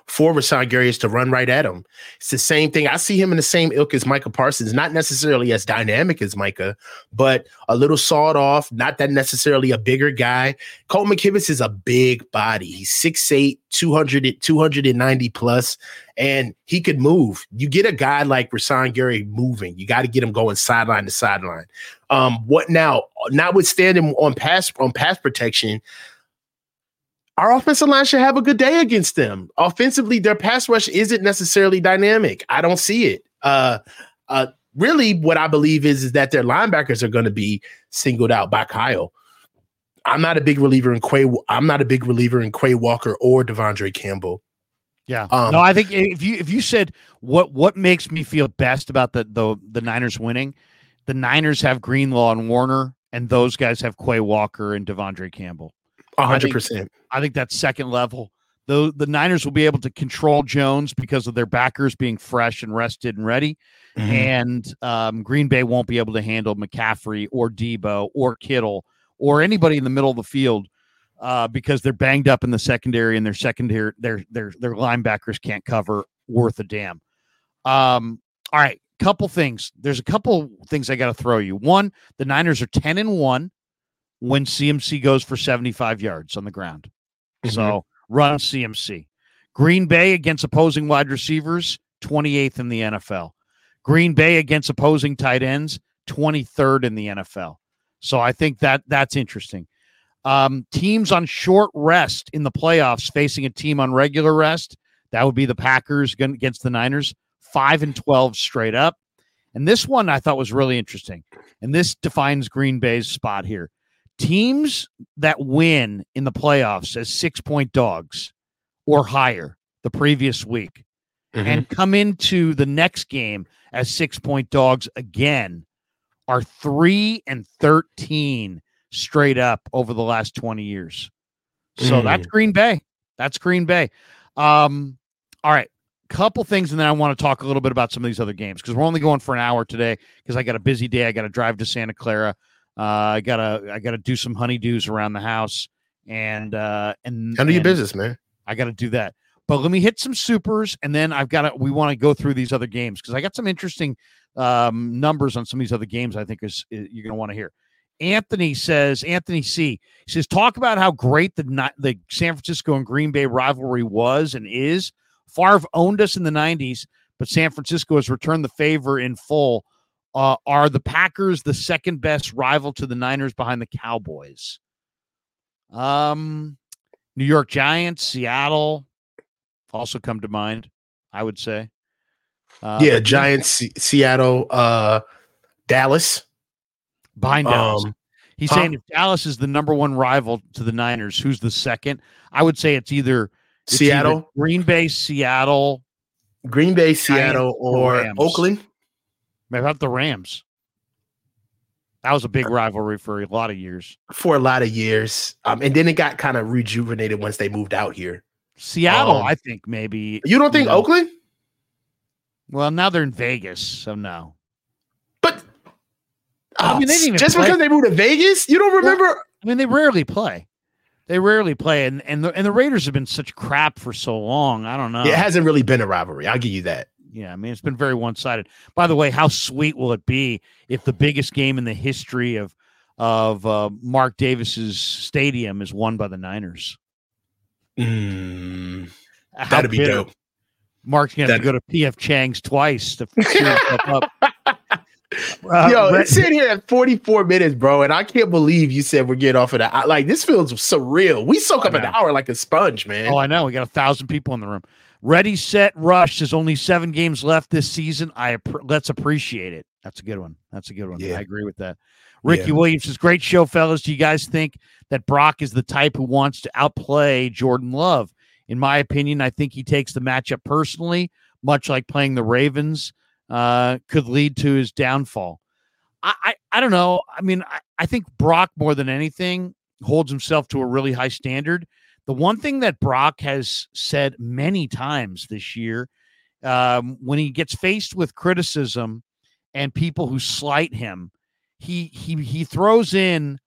for Rashan Gary is to run right at him. It's the same thing. I see him in the same ilk as Micah Parsons, not necessarily as dynamic as Micah, but a little sawed off, not that necessarily a bigger guy. Colt McKivitz is a big body. He's 6'8, 200, 290 plus, and he could move. You get a guy like Rashan Gary moving, you got to get him going sideline to sideline. Um, what now? Notwithstanding on pass on pass protection, our offensive line should have a good day against them. Offensively, their pass rush isn't necessarily dynamic. I don't see it. Uh, uh, really, what I believe is, is that their linebackers are going to be singled out by Kyle. I'm not a big believer in Quay. I'm not a big believer in Quay Walker or De'Vondre Campbell. Yeah. Um, no, I think if you if you said what what makes me feel best about the the the Niners winning, the Niners have Greenlaw and Warner, and those guys have Quay Walker and De'Vondre Campbell hundred percent. I think that's second level. Though the Niners will be able to control Jones because of their backers being fresh and rested and ready. Mm-hmm. And um, Green Bay won't be able to handle McCaffrey or Deebo or Kittle or anybody in the middle of the field uh, because they're banged up in the secondary and their secondary their their their linebackers can't cover worth a damn. Um, all right, couple things. There's a couple things I got to throw you. One, the Niners are ten and one when CMC goes for 75 yards on the ground. Mm-hmm. So run CMC. Green Bay against opposing wide receivers, 28th in the NFL. Green Bay against opposing tight ends, 23rd in the NFL. So I think that that's interesting. Um, teams on short rest in the playoffs facing a team on regular rest. That would be the Packers against the Niners, five and 12 straight up. And this one I thought was really interesting. And this defines Green Bay's spot here teams that win in the playoffs as six point dogs or higher the previous week mm-hmm. and come into the next game as six point dogs again are three and 13 straight up over the last 20 years. So mm. that's Green Bay. That's Green Bay. Um, all right. Couple things, and then I want to talk a little bit about some of these other games because we're only going for an hour today because I got a busy day. I got to drive to Santa Clara. Uh, I gotta I gotta do some honeydews around the house and uh and handle your business, man. I gotta do that. But let me hit some supers, and then I've got to. We want to go through these other games because I got some interesting um, numbers on some of these other games. I think is, is you're going to want to hear. Anthony says, Anthony C says, talk about how great the the San Francisco and Green Bay rivalry was and is. Favre owned us in the '90s, but San Francisco has returned the favor in full uh, are the Packers the second best rival to the Niners behind the Cowboys? Um, New York Giants, Seattle also come to mind, I would say. Uh, yeah, Giants, C- Seattle, uh, Dallas. Behind Dallas. Um, He's huh? saying if Dallas is the number one rival to the Niners, who's the second? I would say it's either it's Seattle, either Green Bay, Seattle, Green Bay, Seattle, or Oakland. About the Rams. That was a big rivalry for a lot of years. For a lot of years. Um, and then it got kind of rejuvenated once they moved out here. Seattle, um, I think maybe. You don't think you know, Oakland? Well, now they're in Vegas, so no. But I mean, they just play. because they moved to Vegas, you don't remember? Well, I mean, they rarely play. They rarely play, and and the and the Raiders have been such crap for so long. I don't know. It hasn't really been a rivalry. I'll give you that. Yeah, I mean it's been very one sided. By the way, how sweet will it be if the biggest game in the history of of uh, Mark Davis's stadium is won by the Niners? Mm, that'd be dope. Mark's gonna have to go to PF Chang's twice to cheer up. Uh, Yo, it's sitting here at 44 minutes, bro, and I can't believe you said we're getting off of that. like this feels surreal. We soak up an hour like a sponge, man. Oh, I know. We got a thousand people in the room. Ready, set, rush. There's only seven games left this season. I let's appreciate it. That's a good one. That's a good one. Yeah. I agree with that. Ricky yeah. Williams says, "Great show, fellas. Do you guys think that Brock is the type who wants to outplay Jordan Love? In my opinion, I think he takes the matchup personally, much like playing the Ravens uh, could lead to his downfall. I, I, I don't know. I mean, I, I think Brock more than anything holds himself to a really high standard. The one thing that Brock has said many times this year, um, when he gets faced with criticism and people who slight him, he he he throws in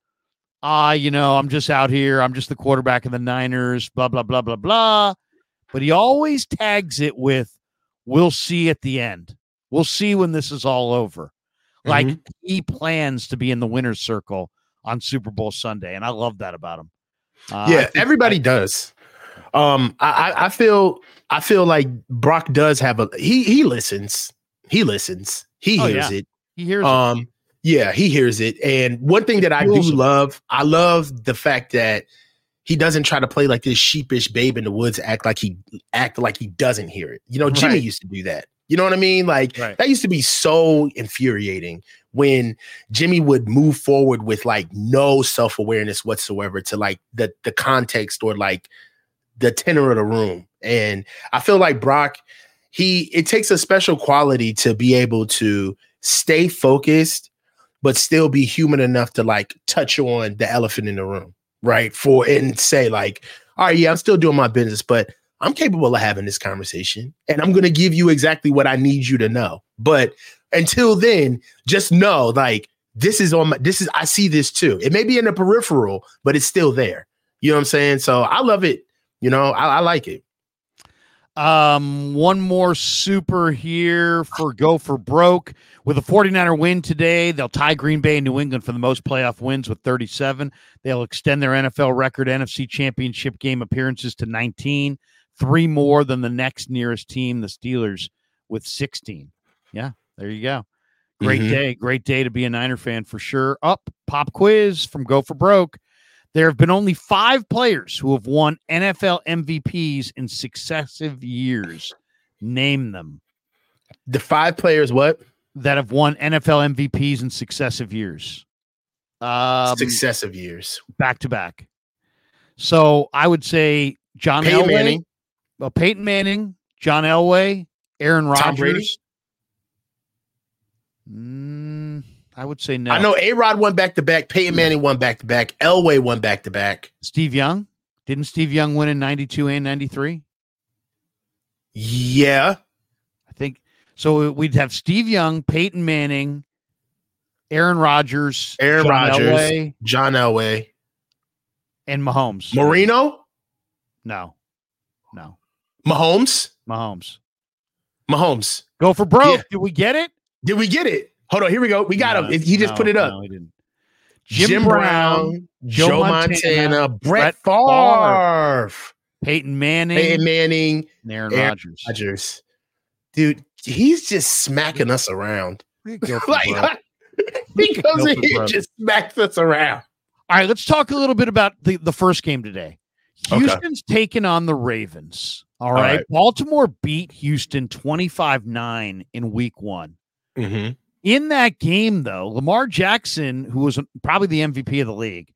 ah, uh, you know, I'm just out here, I'm just the quarterback of the Niners, blah blah blah blah blah. But he always tags it with we'll see at the end. We'll see when this is all over. Like mm-hmm. he plans to be in the winner's circle on Super Bowl Sunday, and I love that about him. Uh, yeah, everybody I, does. Um, I, I feel I feel like Brock does have a he he listens. He listens. He oh, hears yeah. it. He hears um, it. Yeah, he hears it. And one thing that I do love, I love the fact that he doesn't try to play like this sheepish babe in the woods, act like he act like he doesn't hear it. You know, Jimmy right. used to do that. You know what I mean? Like right. that used to be so infuriating when Jimmy would move forward with like no self-awareness whatsoever to like the the context or like the tenor of the room. And I feel like Brock, he it takes a special quality to be able to stay focused, but still be human enough to like touch on the elephant in the room, right? For and say, like, all right, yeah, I'm still doing my business, but I'm capable of having this conversation and I'm going to give you exactly what I need you to know. But until then, just know like this is on my this is I see this too. It may be in the peripheral, but it's still there. You know what I'm saying? So I love it. You know, I, I like it. Um, one more super here for Go for Broke. With a 49er win today, they'll tie Green Bay and New England for the most playoff wins with 37. They'll extend their NFL record NFC championship game appearances to 19 three more than the next nearest team, the Steelers, with 16. Yeah, there you go. Great mm-hmm. day. Great day to be a Niner fan for sure. Up, pop quiz from Go for Broke. There have been only five players who have won NFL MVPs in successive years. Name them. The five players, what? That have won NFL MVPs in successive years. Um, successive years. Back to back. So I would say John Peyton Elway, Manning well, Peyton Manning, John Elway, Aaron Rodgers. Mm, I would say no. I know A Rod won back to back. Peyton Manning won back to back. Elway won back to back. Steve Young. Didn't Steve Young win in 92 and 93? Yeah. I think so. We'd have Steve Young, Peyton Manning, Aaron Rodgers, Aaron Rodgers, John Elway, and Mahomes. Marino? No. No. Mahomes? Mahomes. Mahomes. Go for broke. Yeah. Did we get it? Did we get it? Hold on. Here we go. We got no, him. He just no, put it up. No, didn't. Jim, Jim Brown, Brown, Joe, Joe Montana, Montana, Brett, Favre, Peyton Manning, Peyton Manning, Aaron, Aaron Rodgers. Rodgers. Dude, he's just smacking us around. like, he comes in here just smacks us around. All right, let's talk a little bit about the, the first game today. Houston's okay. taking on the Ravens. All right? All right. Baltimore beat Houston 25 9 in week one. Mm-hmm. In that game, though, Lamar Jackson, who was probably the MVP of the league,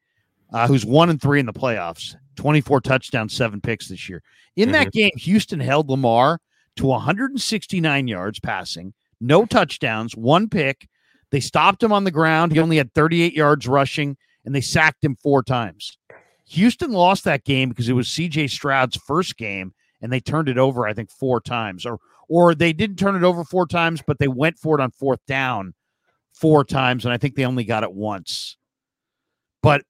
uh, who's one and three in the playoffs, 24 touchdowns, seven picks this year. In mm-hmm. that game, Houston held Lamar to 169 yards passing, no touchdowns, one pick. They stopped him on the ground. He only had 38 yards rushing, and they sacked him four times. Houston lost that game because it was CJ Stroud's first game and they turned it over, I think, four times. Or or they didn't turn it over four times, but they went for it on fourth down four times, and I think they only got it once. But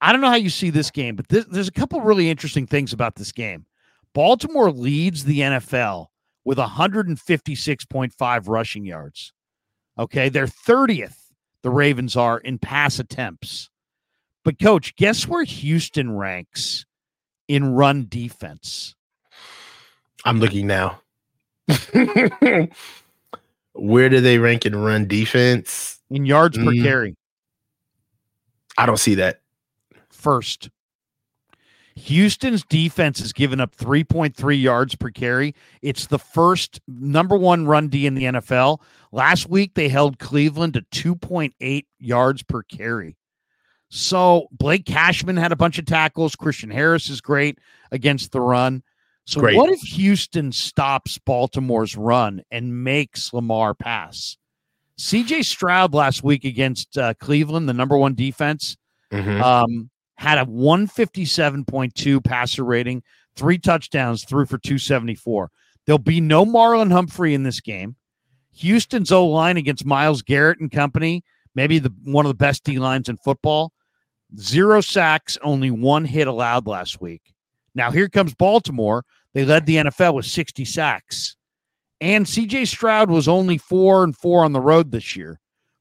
I don't know how you see this game, but this, there's a couple really interesting things about this game. Baltimore leads the NFL with 156.5 rushing yards. Okay, they're 30th, the Ravens are in pass attempts. But coach, guess where Houston ranks in run defense? I'm looking now. where do they rank in run defense? In yards mm. per carry. I don't see that. First. Houston's defense has given up 3.3 yards per carry. It's the first number one run D in the NFL. Last week, they held Cleveland to 2.8 yards per carry. So Blake Cashman had a bunch of tackles. Christian Harris is great against the run. So great. what if Houston stops Baltimore's run and makes Lamar pass? CJ Stroud last week against uh, Cleveland, the number one defense, mm-hmm. um, had a 157.2 passer rating, three touchdowns, threw for 274. There'll be no Marlon Humphrey in this game. Houston's O line against Myles Garrett and company maybe the one of the best D lines in football. Zero sacks, only one hit allowed last week. Now here comes Baltimore. They led the NFL with 60 sacks. And CJ Stroud was only four and four on the road this year.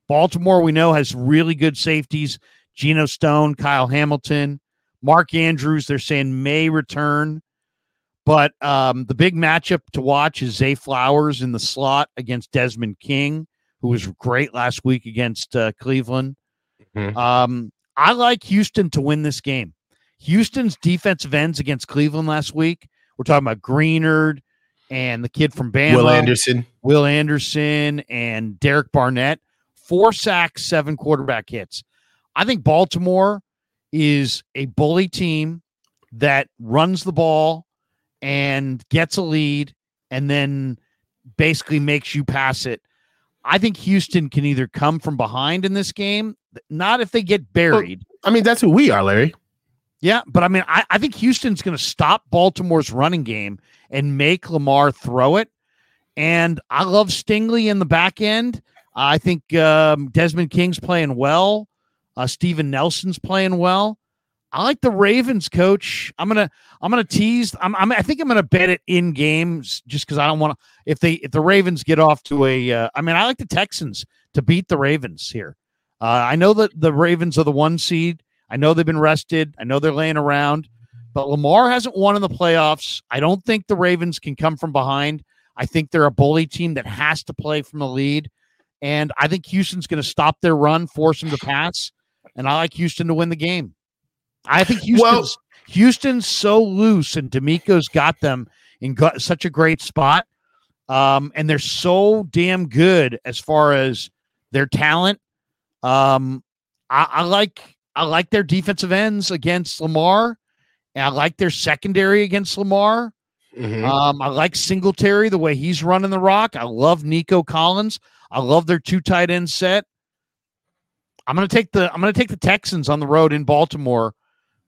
Baltimore, we know, has really good safeties. Geno Stone, Kyle Hamilton, Mark Andrews, they're saying may return. But um, the big matchup to watch is Zay Flowers in the slot against Desmond King, who was great last week against uh, Cleveland. Mm-hmm. Um, I like Houston to win this game. Houston's defensive ends against Cleveland last week. We're talking about Greenard and the kid from Bama, Will Anderson, Will Anderson, and Derek Barnett. Four sacks, seven quarterback hits. I think Baltimore is a bully team that runs the ball and gets a lead and then basically makes you pass it. I think Houston can either come from behind in this game, not if they get buried. Well, I mean, that's who we are, Larry. Yeah, but I mean, I, I think Houston's going to stop Baltimore's running game and make Lamar throw it. And I love Stingley in the back end. I think um, Desmond King's playing well. Uh, Steven Nelson's playing well. I like the Ravens, coach. I'm gonna I'm gonna tease. I'm, I'm i think I'm gonna bet it in games just because I don't want to. If they if the Ravens get off to a, uh, I mean, I like the Texans to beat the Ravens here. Uh, I know that the Ravens are the one seed. I know they've been rested. I know they're laying around, but Lamar hasn't won in the playoffs. I don't think the Ravens can come from behind. I think they're a bully team that has to play from the lead, and I think Houston's going to stop their run, force them to pass, and I like Houston to win the game. I think Houston's well, Houston's so loose, and DeMeco's got them in got such a great spot. Um, and they're so damn good as far as their talent. Um, I, I like I like their defensive ends against Lamar. And I like their secondary against Lamar. Mm-hmm. Um, I like Singletary the way he's running the rock. I love Nico Collins. I love their two tight end set. I'm gonna take the I'm gonna take the Texans on the road in Baltimore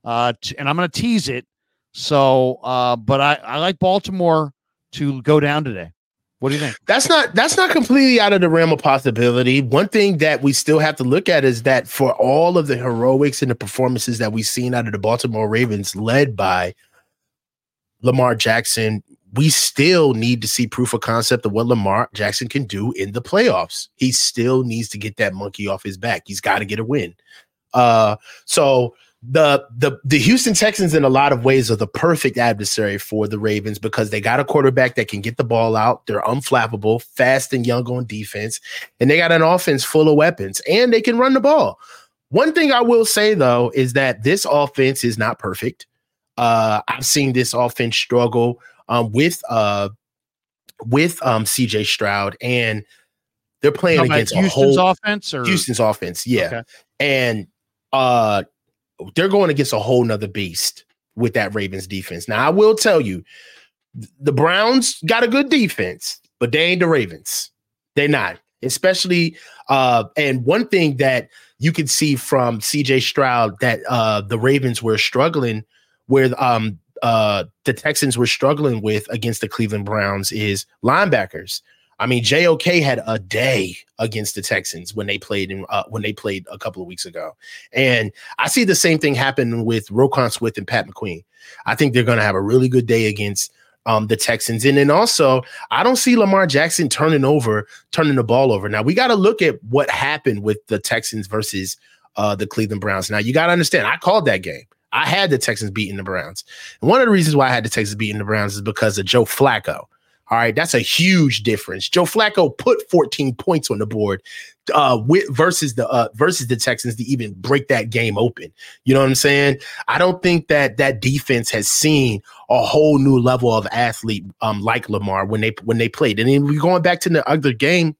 uh, t- and I'm going to tease it. So, uh, but I, I like Baltimore to go down today. What do you think? That's not that's not completely out of the realm of possibility. One thing that we still have to look at is that for all of the heroics and the performances that we've seen out of the Baltimore Ravens, led by Lamar Jackson, we still need to see proof of concept of what Lamar Jackson can do in the playoffs. He still needs to get that monkey off his back. He's got to get a win. Uh, so the the the Houston Texans in a lot of ways are the perfect adversary for the Ravens because they got a quarterback that can get the ball out. They're unflappable, fast and young on defense, and they got an offense full of weapons and they can run the ball. One thing I will say though is that this offense is not perfect. Uh, I've seen this offense struggle um, with uh, with um, CJ Stroud and they're playing against Houston's whole, offense or Houston's offense, yeah. Okay. And uh they're going against a whole nother beast with that Ravens defense. Now, I will tell you, the Browns got a good defense, but they ain't the Ravens. They're not. Especially, uh, and one thing that you can see from CJ Stroud that uh, the Ravens were struggling where um, uh, the Texans were struggling with against the Cleveland Browns is linebackers. I mean, JOK had a day against the Texans when they played in uh, when they played a couple of weeks ago, and I see the same thing happen with Roquan Smith and Patrick Queen. I think they're going to have a really good day against um, the Texans, and then also I don't see Lamar Jackson turning over, turning the ball over. Now we got to look at what happened with the Texans versus uh, the Cleveland Browns. Now you got to understand, I called that game. I had the Texans beating the Browns, and one of the reasons why I had the Texans beating the Browns is because of Joe Flacco. All right, that's a huge difference. Joe Flacco put 14 points on the board uh with versus the uh versus the Texans to even break that game open. You know what I'm saying? I don't think that that defense has seen a whole new level of athlete um like Lamar when they when they played. And then we going back to the other game.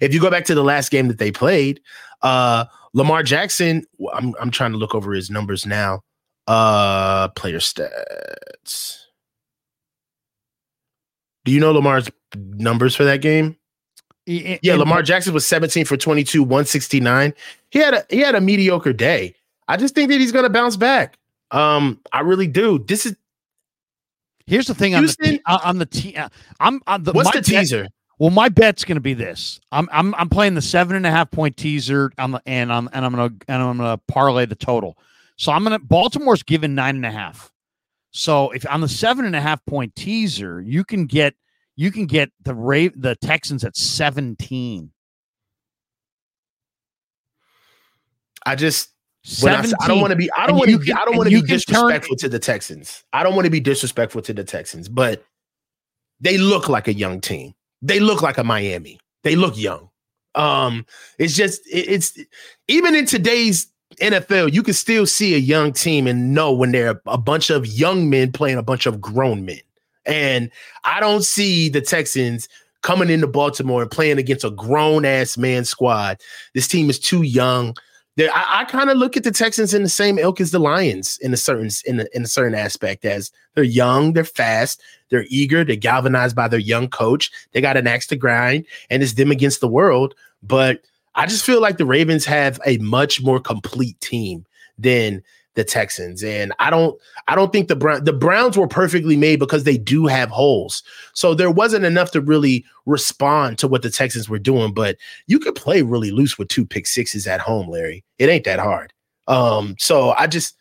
If you go back to the last game that they played, uh Lamar Jackson, I'm I'm trying to look over his numbers now. Uh player stats. Do you know Lamar's numbers for that game? In, yeah, Lamar Jackson was 17 for 22, 169. He had a he had a mediocre day. I just think that he's gonna bounce back. Um, I really do. This is here's the thing Houston, on the on the t- uh, I'm on the what's the teaser? Well, my bet's going to be this. I'm I'm I'm playing the seven and a half point teaser on the and I'm and I'm gonna and I'm gonna parlay the total. So I'm gonna Baltimore's given nine and a half. So if on the seven and a half point teaser, you can get you can get the Ra- the Texans at 17. I just when I, I don't want to be I don't want to I don't want to be disrespectful turn, to the Texans. I don't want to be disrespectful to the Texans, but they look like a young team. They look like a Miami. They look young. Um, it's just it, it's even in today's NFL, you can still see a young team and know when they're a bunch of young men playing a bunch of grown men. And I don't see the Texans coming into Baltimore and playing against a grown ass man squad. This team is too young. They're, I, I kind of look at the Texans in the same ilk as the Lions in a certain in a, in a certain aspect as they're young, they're fast, they're eager, they're galvanized by their young coach. They got an axe to grind, and it's them against the world. But I just feel like the Ravens have a much more complete team than the Texans. And I don't I don't think the Brown the Browns were perfectly made because they do have holes. So there wasn't enough to really respond to what the Texans were doing, but you could play really loose with two pick sixes at home, Larry. It ain't that hard. Um so I just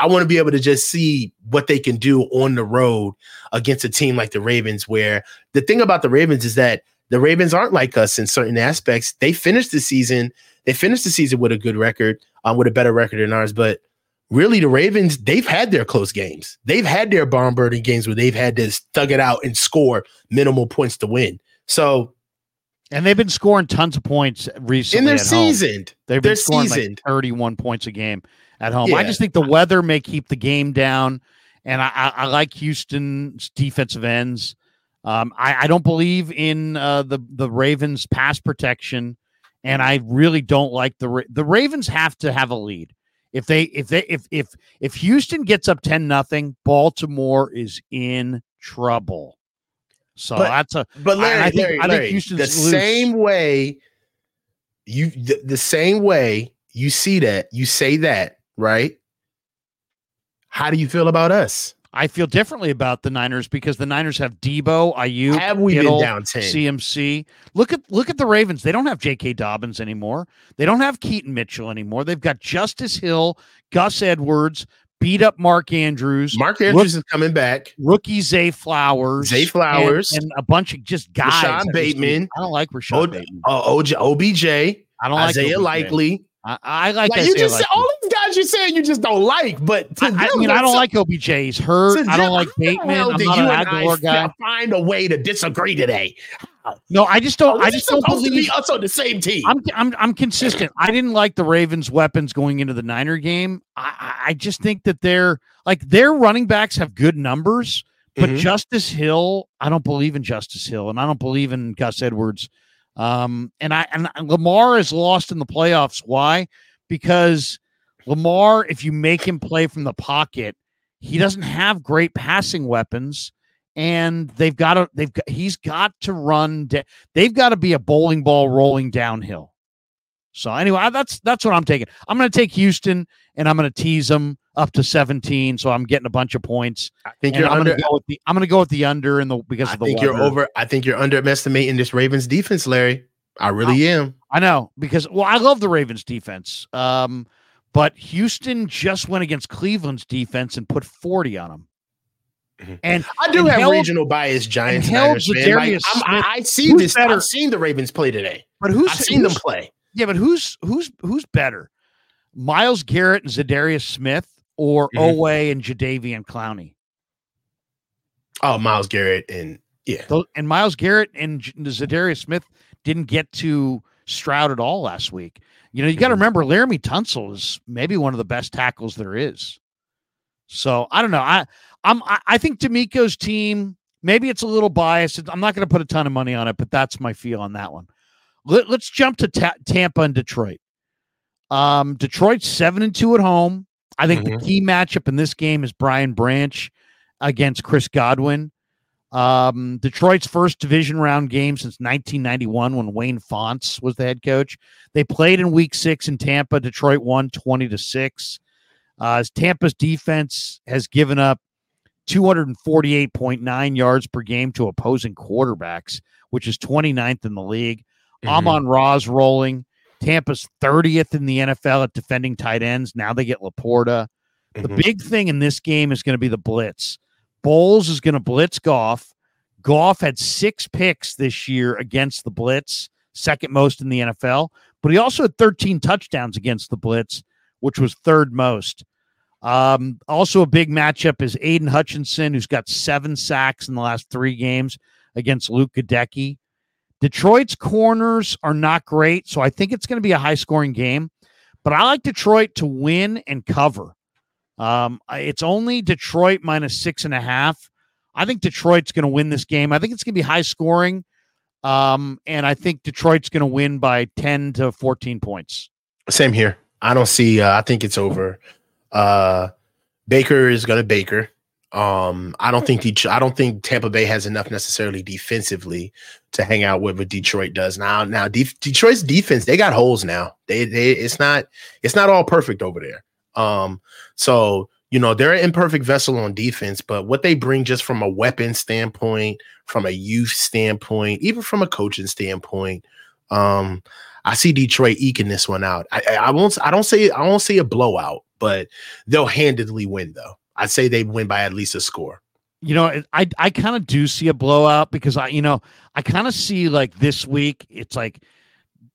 I want to be able to just see what they can do on the road against a team like the Ravens where the thing about the Ravens is that the Ravens aren't like us in certain aspects. They finished the season, they finished the season with a good record, um, with a better record than ours, but really the Ravens, they've had their close games. They've had their barn burning games where they've had to thug it out and score minimal points to win. So and they've been scoring tons of points recently. In their seasoned. Home. They've been scoring seasoned. like 31 points a game at home. Yeah. I just think the weather may keep the game down. And I, I, I like Houston's defensive ends. Um, I, I, don't believe in uh, the the Ravens pass protection, and I really don't like the the Ravens have to have a lead. If they if they if if if Houston gets up 10 nothing, Baltimore is in trouble. So but, that's a but Larry, I, think, Larry, I think Larry, Houston's the loose. same way you the, the same way you see that, you say that, right? How do you feel about us? I feel differently about the Niners because the Niners have Deebo, Aiyuk, have we Kittle, been down 10? CMC. Look at look at the Ravens. They don't have J.K. Dobbins anymore. They don't have Keaton Mitchell anymore. They've got Justice Hill, Gus Edwards, beat up Mark Andrews. Mark Andrews rook, is coming back. Rookie Zay Flowers. Zay Flowers. And, and a bunch of just guys. Rashod Bateman. I don't like Rashod o- Bateman. Uh, OJ, OBJ. I don't like Isaiah Likely. I, I like, like you just said, all these guys you're saying you just don't like, but I, I, mean I don't like OBJ. He's hurt. I don't like Bateman. I'm not an Agholor guy. Find a way to disagree today. No, I just don't. Oh, I just don't believe to us on the same team. I'm, I'm, I'm consistent. I didn't like the Ravens' weapons going into the Niner game. I, I just think that they're like their running backs have good numbers, but mm-hmm. Justice Hill, I don't believe in Justice Hill, and I don't believe in Gus Edwards. Um, and I and Lamar is lost in the playoffs. Why? Because Lamar, if you make him play from the pocket, he doesn't have great passing weapons, and they've got to they've got he's got to run. De- they've got to be a bowling ball rolling downhill. So anyway, that's that's what I'm taking. I'm going to take Houston, and I'm going to tease them up to 17. So I'm getting a bunch of points. I think you're I'm under. Gonna go with the, I'm going to go with the under in the because I of the. I think weather. you're over. I think you're underestimating this Ravens defense, Larry. I really I, am. I know because well, I love the Ravens defense. Um, but Houston just went against Cleveland's defense and put 40 on them. Mm-hmm. And I do and have held, regional bias, Giants Niners fan. Like, I, I see this. Better? I've seen the Ravens play today, but who's I've seen who's, them play? Yeah, but who's who's who's better, Myles Garrett and Za'Darius Smith, or mm-hmm. Oweh and Jadeveon Clowney? Oh, Myles Garrett and yeah, and Myles Garrett and Za'Darius Smith didn't get to Stroud at all last week. You know, you got to mm-hmm. remember Laremy Tunsil is maybe one of the best tackles there is. So I don't know. I I'm I think DeMeco's team. Maybe it's a little biased. I'm not going to put a ton of money on it, but that's my feel on that one. Let, us jump to ta- Tampa and Detroit. Um, Detroit's seven and two at home. I think mm-hmm. the key matchup in this game is Brian Branch against Chris Godwin. Um, Detroit's first division round game since 1991 when Wayne Fontes was the head coach. They played in week six in Tampa. Detroit won 20 to 6. Uh, Tampa's defense has given up 248.9 yards per game to opposing quarterbacks, which is 29th in the league. Mhm. Amon Ra's rolling. Tampa's 30th in the NFL at defending tight ends. Now they get Laporta. The Mhm. big thing in this game is going to be the blitz. Bowles is going to blitz Goff. Goff had six picks this year against the blitz, second most in the NFL, but he also had 13 touchdowns against the blitz, which was third most. Um, also, a big matchup is Aidan Hutchinson, who's got seven sacks in the last three games against Luke Goedeke. Detroit's corners are not great, so I think it's going to be a high scoring game, but I like Detroit to win and cover. Um, it's only Detroit minus six and a half. I think Detroit's going to win this game. I think it's going to be high scoring. Um, and I think Detroit's going to win by 10 to 14 points. Same here. I don't see. Uh, I think it's over. Uh, Baker is going to Baker. Um, I don't think I don't think Tampa Bay has enough necessarily defensively to hang out with what Detroit does now. Now def- Detroit's defense they got holes now. They they it's not it's not all perfect over there. Um, so you know they're an imperfect vessel on defense, but what they bring just from a weapon standpoint, from a youth standpoint, even from a coaching standpoint, um, I see Detroit eking this one out. I, I, I won't. I don't say. I won't say a blowout, but they'll handedly win. Though I'd say they win by at least a score. You know, I I kind of do see a blowout because I, you know, I kind of see like this week, it's like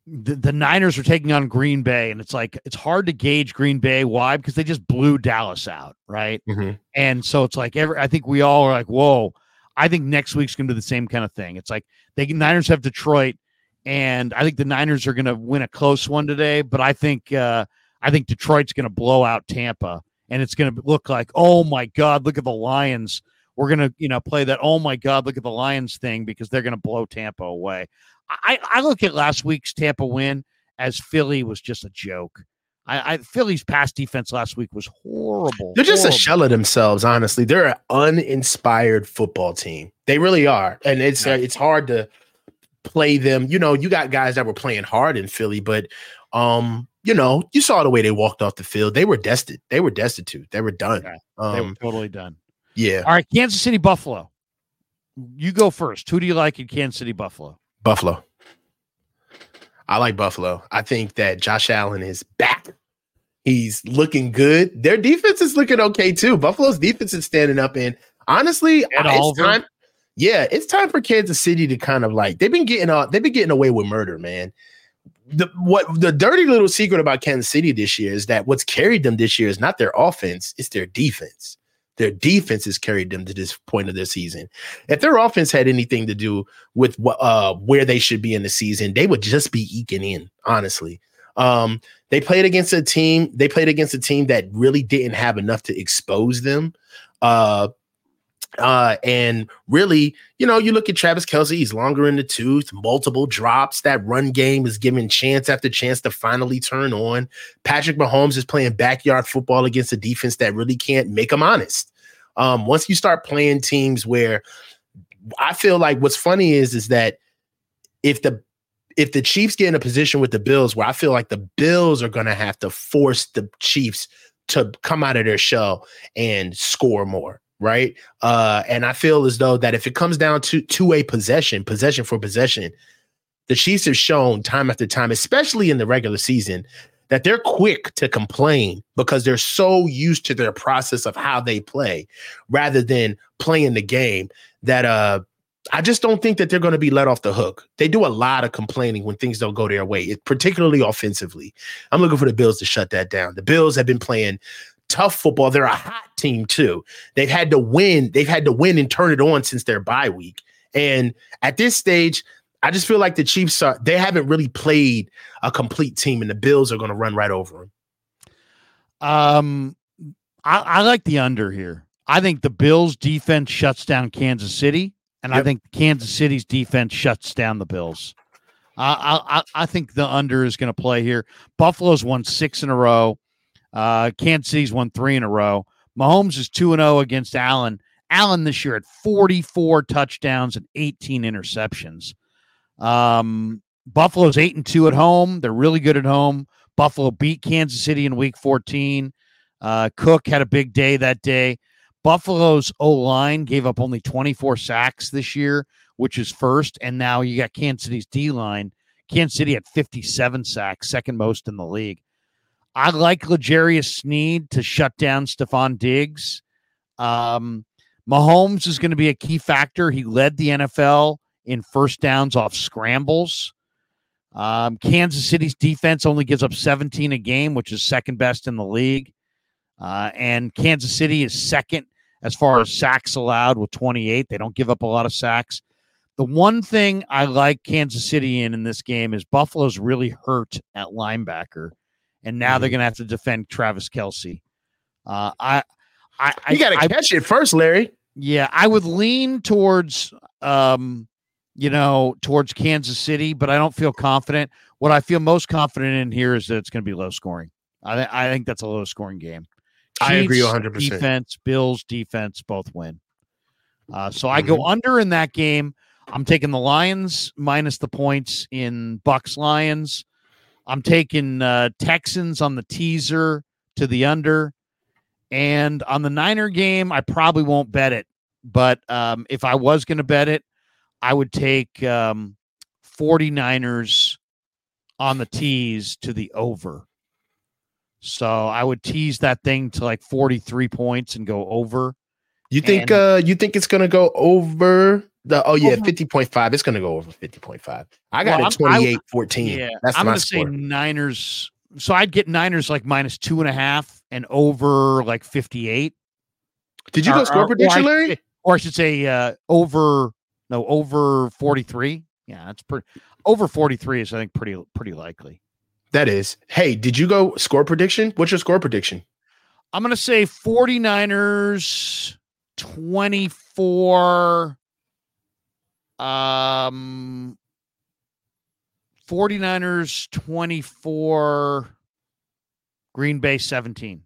the, the Niners are taking on Green Bay, and it's like it's hard to gauge Green Bay. Why? Because they just blew Dallas out, right? And so it's like every I think we all are like, whoa. I think next week's gonna be the same kind of thing. It's like they Niners have Detroit, and I think the Niners are gonna win a close one today, but I think uh I think Detroit's gonna blow out Tampa, and it's gonna look like, oh my god, look at the Lions. We're gonna, you know, play that oh my god, look at the Lions thing because they're gonna blow Tampa away. I, I look at last week's Tampa win as Philly was just a joke. I, I Philly's pass defense last week was horrible. They're just a shell of themselves. Honestly, they're an uninspired football team. They really are, and it's uh, it's hard to play them. You know, you got guys that were playing hard in Philly, but um, you know, you saw the way they walked off the field. They were destined. They were destitute. They were done. Yeah, They were Um, totally done. yeah, All right, Kansas City Buffalo. You go first. Who do you like in Kansas City Buffalo? Buffalo. I like Buffalo. I think that Josh Allen is back. He's looking good. Their defense is looking okay too. Buffalo's defense is standing up, and honestly, I- it's time. Yeah, it's time for Kansas City to kind of like they've been getting uh, they've been getting away with murder, man. The what the dirty little secret about Kansas City this year is that what's carried them this year is not their offense, it's their defense. Their defense has carried them to this point of their season. If their offense had anything to do with uh where they should be in the season, they would just be eking in, honestly. Um, they played against a team, they played against a team that really didn't have enough to expose them. Uh uh, and really, you know, you look at Travis Kelce, he's longer in the tooth, multiple drops. That run game is given chance after chance to finally turn on. Patrick Mahomes is playing backyard football against a defense that really can't make him honest. Um, once you start playing teams where I feel like what's funny is is that if the if the Chiefs get in a position with the Bills where I feel like the Bills are to have to force the Chiefs to come out of their shell and score more, right? Uh, and I feel as though that if it comes down to to a possession, possession for possession, the Chiefs have shown time after time, especially in the regular season, that they're quick to complain because they're so used to their process of how they play rather than playing the game that uh I just don't think that they're going to be let off the hook. They do a lot of complaining when things don't go their way, particularly offensively. I'm looking for the Bills to shut that down. The Bills have been playing tough football. They're a hot team too. They've had to win. They've had to win and turn it on since their bye week. And at this stage, I just feel like the Chiefs are they haven't really played a complete team, and the Bills are going to run right over them. Um, I, I like the under here. I think the Bills' defense shuts down Kansas City, and I think Kansas City's defense shuts down the Bills. I I, I- I think the under is going to play here. Buffalo's won six in a row. Uh, Kansas City's won three in a row. Mahomes is two and zero against Allen. Allen this year had forty four touchdowns and eighteen interceptions. Um, Buffalo's eight and two at home. They're really good at home. Buffalo beat Kansas City in Week fourteen. Uh, Cook had a big day that day. Buffalo's O line gave up only 24 sacks this year, which is first. And now you got Kansas City's D line. Kansas City had 57 sacks, second most in the league. I like L'Jarius Sneed to shut down Stefon Diggs. Um, Mahomes is going to be a key factor. He led the NFL in first downs off scrambles. Um, Kansas City's defense only gives up 17 a game, which is second best in the league. Uh, and Kansas City is second as far as sacks allowed with 28. They don't give up a lot of sacks. The one thing I like Kansas City in in this game is Buffalo's really hurt at linebacker, and now mm-hmm. they're going to have to defend Travis Kelce. Uh, I, I, you got to catch it first, Larry. Yeah, I would lean towards, um, you know, towards Kansas City, but I don't feel confident. What I feel most confident in here is that it's going to be low scoring. I, th- I think that's a low scoring game. Chiefs, I agree 100%. Defense, Bills defense both win. Uh, so I mm-hmm. go under in that game. I'm taking the Lions minus the points in Bucks Lions. I'm taking uh, Texans on the teaser to the under. And on the Niner game, I probably won't bet it. But um, if I was going to bet it, I would take um, 49ers on the tease to the over. So I would tease that thing to like 43 points and go over. You think and, uh you think it's gonna go over the oh yeah, 50.5. It's gonna go over 50.5. I got well, it 28 14. Yeah, That's I'm gonna score. say Niners. So I'd get Niners like minus two and a half and over like 58. Did you go score prediction, or Larry? Or I should say uh over no over 43. Yeah, that's pretty over 43 is I think pretty pretty likely. That is. Hey, did you go score prediction? What's your score prediction? I'm going to say 49ers 24 um 49ers 24 Green Bay 17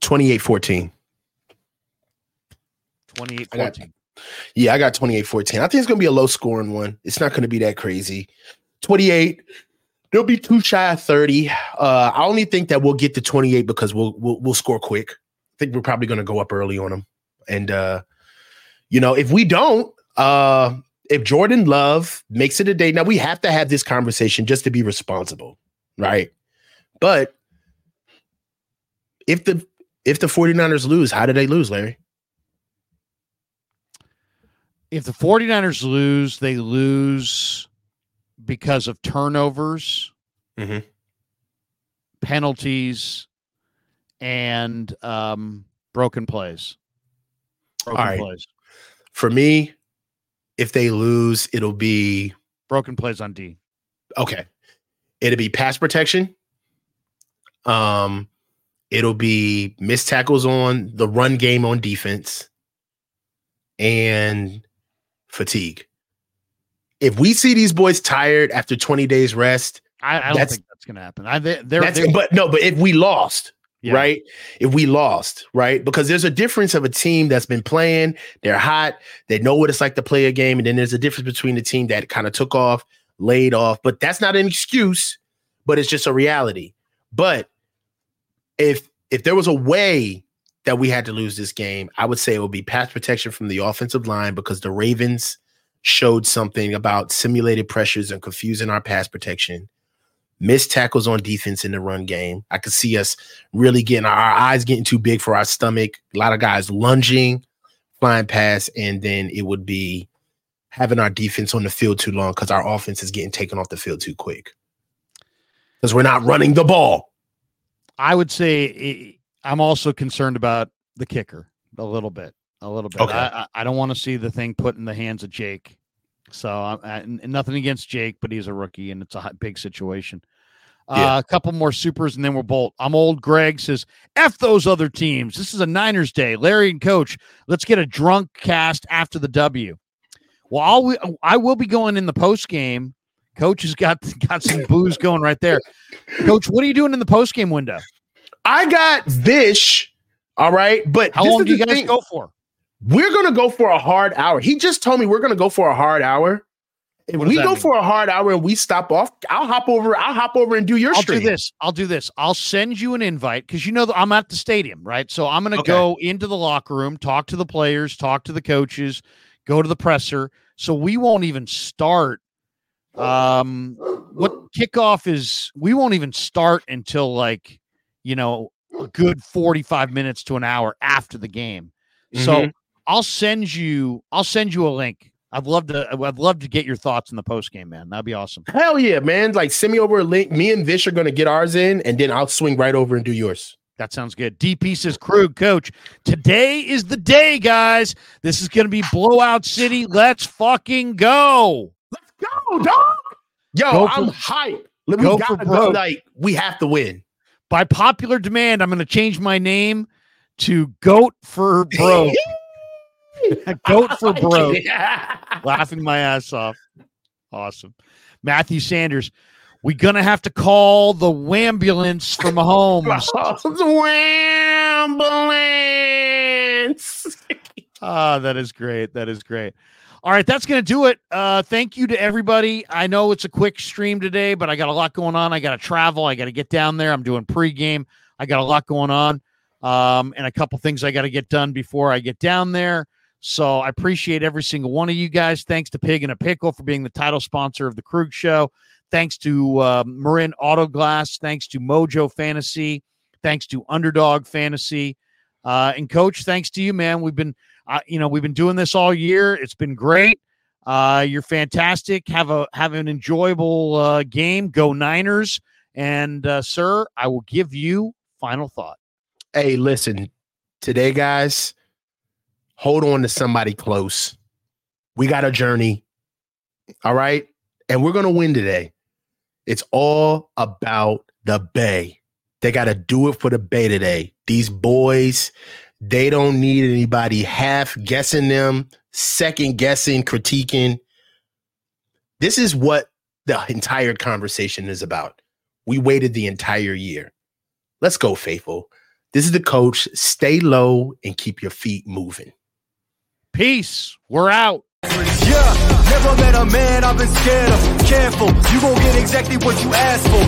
28 14 28 14 yeah, I got 28 14. I think it's going to be a low scoring one. It's not going to be that crazy. 28 They'll be too shy of 30. Uh, I only think that we'll get to 28 because we'll we'll, we'll score quick. I think we're probably going to go up early on them. And uh, you know, if we don't, uh, if Jordan Love makes it a day, now we have to have this conversation just to be responsible, right? But if the if the 49ers lose, how do they lose, Larry? If the 49ers lose, they lose because of turnovers, mm-hmm. penalties, and um, broken plays. Broken All right. plays. For me, if they lose, it'll be broken plays on D. Okay. It'll be pass protection. Um, it'll be missed tackles on the run game on defense and fatigue if we see these boys tired after 20 days rest, I, I don't think that's gonna happen. I they're, they're, but no, but if we lost, yeah. right? If we lost, right? Because there's a difference of a team that's been playing, they're hot, they know what it's like to play a game, and then there's a difference between the team that kind of took off, laid off. But that's not an excuse, but it's just a reality. But if if there was a way that we had to lose this game, I would say it would be pass protection from the offensive line because the Ravens showed something about simulated pressures and confusing our pass protection, missed tackles on defense in the run game. I could see us really getting our, our eyes getting too big for our stomach. A lot of guys lunging, flying past, and then it would be having our defense on the field too long because our offense is getting taken off the field too quick because we're not running the ball. I would say I'm also concerned about the kicker a little bit a little bit. Okay. I, I don't want to see the thing put in the hands of Jake. So I, nothing against Jake, but he's a rookie and it's a big situation. Yeah. Uh, a couple more supers and then we'll bolt. I'm old. Greg says, F those other teams. This is a Niners day. Larry and coach, let's get a drunk cast after the W. Well, I'll, we, I will be going in the post game. Coach has got, got some booze going right there. Coach, what are you doing in the post game window? I got Vish. All right. But how long do you guys thing. go for? We're gonna go for a hard hour. He just told me we're gonna go for a hard hour. If we go mean? for a hard hour and we stop off, I'll hop over. I'll hop over and do your I'll stream. do this. I'll do this. I'll send you an invite because you know that I'm at the stadium, right? So I'm going to Okay. go into the locker room, talk to the players, talk to the coaches, go to the presser. So we won't even start. Um, what kickoff is? We won't even start until like, you know, a good 45 minutes to an hour after the game. So Mhm. I'll send you. I'll send you a link. I'd love to. I'd love to get your thoughts in the post game, man. That'd be awesome. Hell yeah, man! Like send me over a link. Me and Vish are gonna get ours in, and then I'll swing right over and do yours. That sounds good. DP says, Krueg, coach, today is the day, guys. This is going to be blowout city. Let's fucking go. Let's go, dog! Yo, Go I'm hyped. We go gotta for go. Like we have to win. By popular demand, I'm going to change my name to Goat for Bro. Goat for Bro. Laughing my ass off. Awesome. Matthew Sanders, we going to have to call the ambulance from Mahomes. Ambulance. Ah, that is great. That is great. All right, that's going to do it. Uh, thank you to everybody. I know it's a quick stream today, but I got a lot going on. I got to travel. I got to get down there. I'm doing pregame. I got a lot going on, um, and a couple things I got to get done before I get down there. So I appreciate every single one of you guys. Thanks to Pig and a Pickle for being the title sponsor of the Krueg Show. Thanks to uh, Marin Auto Glass. Thanks to Mojo Fantasy. Thanks to Underdog Fantasy. Uh, and Coach, thanks to you, man. We've been uh, you know, we've been doing this all year. It's been great. Uh, you're fantastic. Have a have an enjoyable uh, game. Go Niners. And uh, sir, I will give you final thought. Hey, listen, today, guys, hold on to somebody close. We got a journey. All right. And we're going to win today. It's all about the Bay. They got to do it for the Bay today. These boys, they don't need anybody half guessing them, second guessing, critiquing. This is what the entire conversation is about. We waited the entire year. Let's go, faithful. This is the coach. Stay low and keep your feet moving. Peace. We're out. Yeah, never met a man I've been scared of. Careful, you get exactly what you asked for.